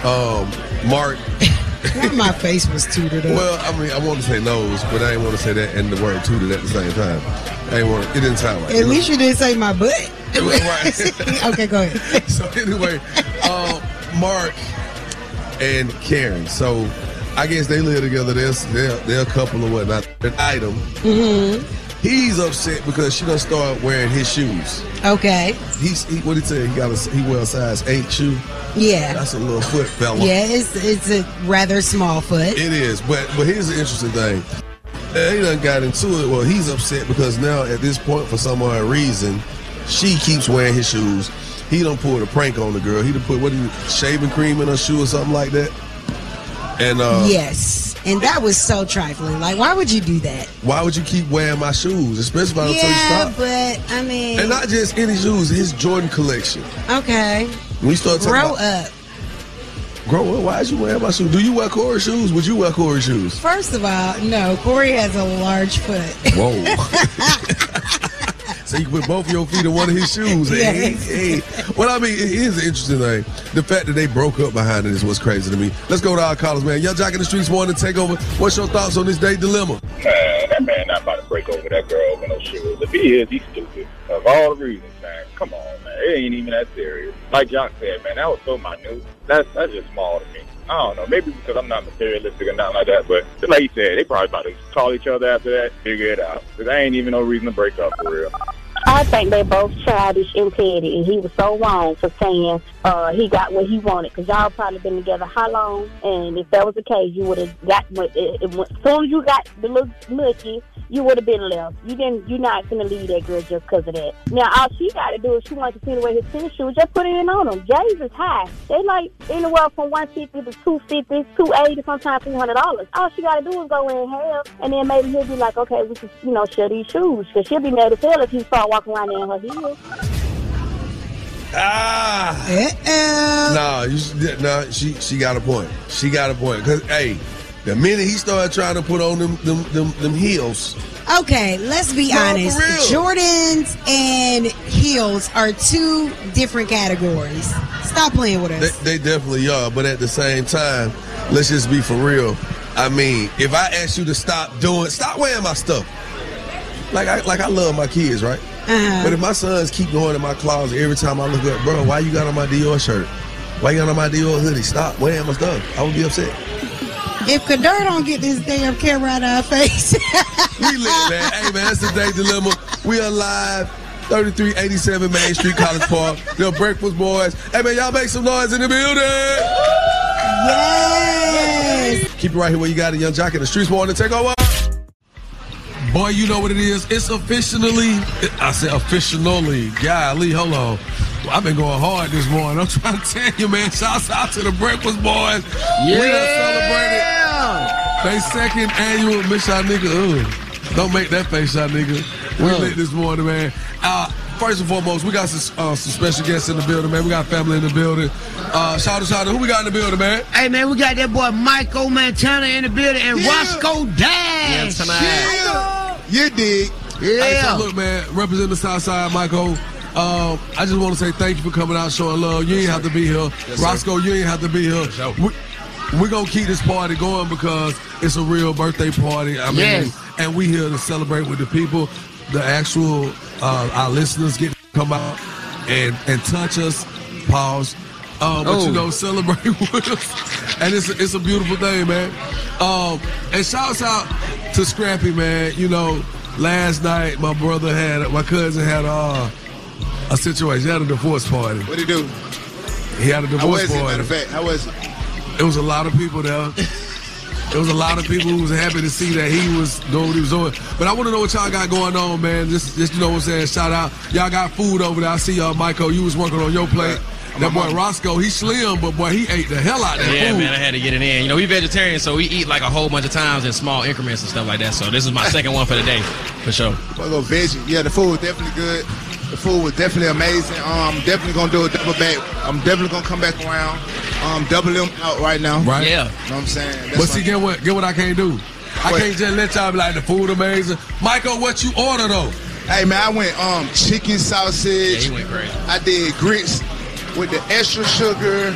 um, Mark. My face was tooted up. Well, I mean, I want to say nose, but I didn't want to say that and the word tooted at the same time. I ain't want. It didn't sound right. At least you didn't say my butt. right. okay, go ahead. so anyway, uh, Mark and Karen. So I guess they live together. They're, they're, they're a couple or whatnot. An item. Mm-hmm. He's upset because she done start wearing his shoes. Okay. He's he, what he said. He got a he wear a size eight shoe. Yeah. That's a little foot fella. Yeah, it's it's a rather small foot. It is, but but here's the interesting thing. Uh, He done got into it. Well, he's upset because now at this point, for some odd reason, she keeps wearing his shoes. He don't pulled a prank on the girl. He done put what he shaving cream in her shoe or something like that. And uh, yes. And that was so trifling. Like, why would you do that? why would you keep wearing my shoes, especially if I don't yeah, tell you stop? but I mean, And not just any shoes, his Jordan collection. okay. When you start talking Grow about, up. grow up. Why is you wearing my shoes? Do you wear Corey shoes? Would you wear Corey shoes? First of all, no. Corey has a large foot. Whoa. so you can put both of your feet in one of his shoes. Hey, Yes. hey. Well, I mean, it is an interesting thing. The fact that they broke up behind it is what's crazy to me. Let's go to our callers, man. Yung Joc in the streets wanting to take over. What's your thoughts on this day dilemma? Man, that man not about to break over that girl with no shoes. If he is, he's stupid. Of all the reasons, man. Come on, man. It ain't even that serious. Like Joc said, man, that was so minute. That's that's just small to me. I don't know. Maybe because I'm not materialistic or nothing like that. But just like you said, they probably about to call each other after that, figure it out. Because there ain't even no reason to break up for real. I think they both childish and petty, and he was so wrong for saying uh, he got what he wanted. Because y'all probably been together how long? And if that was the case, you would have got what. As soon as you got the little mushy, you would have been left. You didn't. You're not gonna leave that girl just because of that. Now all she got to do is she wants to see the way his tennis shoes. Just put it in on him. Jay's is high. They like anywhere from one fifty to two fifty, two eighty, sometimes three hundred dollars. All she got to do is go in half, and then maybe he'll be like, okay, we can, you know, share these shoes. Because she'll be mad as hell if he start walking around in her heels. Ah. No, you, should- no, she she got a point. She got a point. Cause hey, the minute he started trying to put on them them them, them heels, Okay, let's be No, honest. Jordans and heels are two different categories. Stop playing with us. they, they definitely are. But at the same time, let's just be for real. I mean, if I ask you to stop doing, stop wearing my stuff. Like I like I love my kids, right? Uh-huh. But if my sons keep going in my closet every time I look up, bro, why you got on my Dior shirt? Why you got on my Dior hoodie? Stop wearing my stuff. I would be upset. If Kadir don't get this damn camera out of our face, We live, man. Hey, man, that's the day dilemma. We are live. 3387 Main Street, College Park. The Breakfast Boys. Hey, man, y'all make some noise in the building. Yes. Keep it right here where you got it, Yung Joc in the streets morning. Take over. Boy, you know what it is. It's officially, I said officially. Golly, hold on. I've been going hard this morning. I'm trying to tell you, man. Shouts out to the Breakfast Boys. We are celebrating they second annual Miss Shanika. Ugh. Don't make that face, Shanika. We lit this morning, man. Uh, first and foremost, we got some, uh, some special guests in the building, man. We got family in the building. Uh, shout out, shout out. Who we got in the building, man? Hey man, we got that boy Mykko Montana in the building and Roscoe Dash. You dig. Yeah. Hey, so look, man, represent the South Side, Mykko. Um, I just want to say thank you for coming out, showing love. You ain't have to be here. Yes, sir. Roscoe, you ain't have to be here. We, we're going to keep this party going because it's a real birthday party. I mean, Yes. and we here to celebrate with the people, the actual, uh, our listeners get to come out and, and touch us, pause. Uh, but you Oh. know, celebrate with us. And it's a, it's a beautiful thing, man. Um, and shouts out to Scrappy, man. You know, last night my brother had, my cousin had uh, a situation. He had a divorce party. What did he do? He had a How divorce was it? party. Matter of fact, how was it? It was a lot of people there. There was a lot of people who was happy to see that he was doing what he was doing. But I want to know what y'all got going on, man. Just, just you know what I'm saying. Shout out, y'all got food over there. I see y'all, Mykko. You was working on your plate. That boy Roscoe, he slim, but boy, he ate the hell out of that Yeah, food. man, I had to get it in. You know, we vegetarian, so we eat like a whole bunch of times in small increments and stuff like that. So this is my second one for the day, for sure. Well, go veggie. Yeah, the food was definitely good. The food was definitely amazing. Um, I'm definitely gonna do a double back. I'm definitely gonna come back around. Um, double them out right now. Right. Yeah. You know what I'm saying? That's But see, get what, get what I can't do. I What? can't just let y'all be like the food amazing. Mykko, what you order though? Hey man, I went um chicken sausage. Yeah, he went crazy. I did grits with the extra sugar,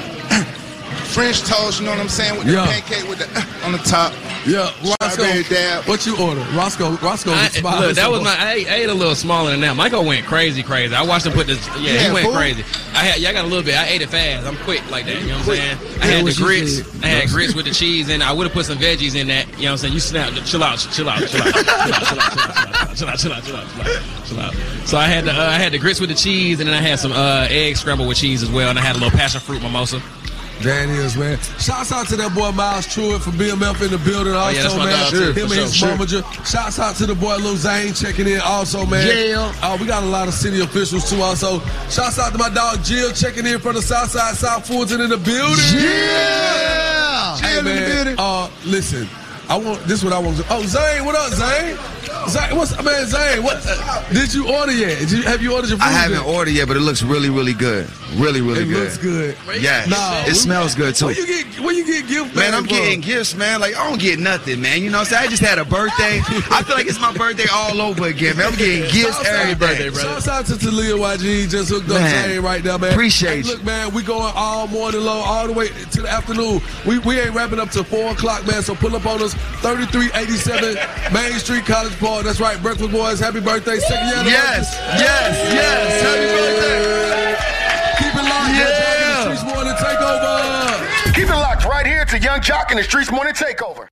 French toast, you know what I'm saying? With yeah. the pancake with the uh, on the top. Yeah, Roscoe. Dab. What you order? Roscoe. Roscoe. I, look, that was my. I ate, I ate, a little smaller than that. Mykko went crazy, crazy. I watched him put this. Yeah, he went food. crazy. I had. I got a little bit. I ate it fast. I'm quick like that. You know what I'm saying? I had the grits. I had grits with the cheese, and I would have put some veggies in that. You know what I'm saying? You snap. Chill out. Chill out. Chill out. Chill out. Chill out. Chill out. Chill out chill out, chill out, chill out, chill out. So I had the I had the grits with the cheese, and then I had some uh, egg scrambled with cheese as well, and I had a little passion fruit mimosa. That is, man. Shouts out to that boy Myles Truitt from BMF in the building also, Oh, yeah, man. too, Him and sure, his sure. momager. Shouts out to the boy Lil Zane checking in also, man. Yeah. Uh, we got a lot of city officials too also. Shouts out to my dog Jill checking in from the Southside South Fulton in the building. Yeah. Hey, Jill in the building. Uh, listen. I want this. Is what I want to. Oh, Zane, what up, Zane? Zane, what's man, Zane? What uh, did you order yet? Did you, have you ordered your food? I haven't yet? ordered yet, but it looks really, really good. Really, really It good. It looks good. Yeah, Nah, it smells good too. Where you get? Where you get gift? Man, I'm from? getting gifts, man. Like I don't get nothing, man. You know what I'm saying? I just had a birthday. I feel like it's my birthday all over again, man. I'm getting gifts Shouts out- every birthday, shout out to Talia YG, just hooked up Man, Zane right now, man. appreciate Hey, you. Look, man, we going all morning long, all the way to the afternoon. We we ain't wrapping up till four o'clock, man. So pull up on us, 3387 Main Street, College Park. That's right, Breakfast Boys. Happy birthday, second year. Yes, yes, yes. Happy birthday. Keep it locked, Yeah. yeah. Streets morning takeover. Keep it locked right here to Yung Joc and the Streetz Morning Takeover.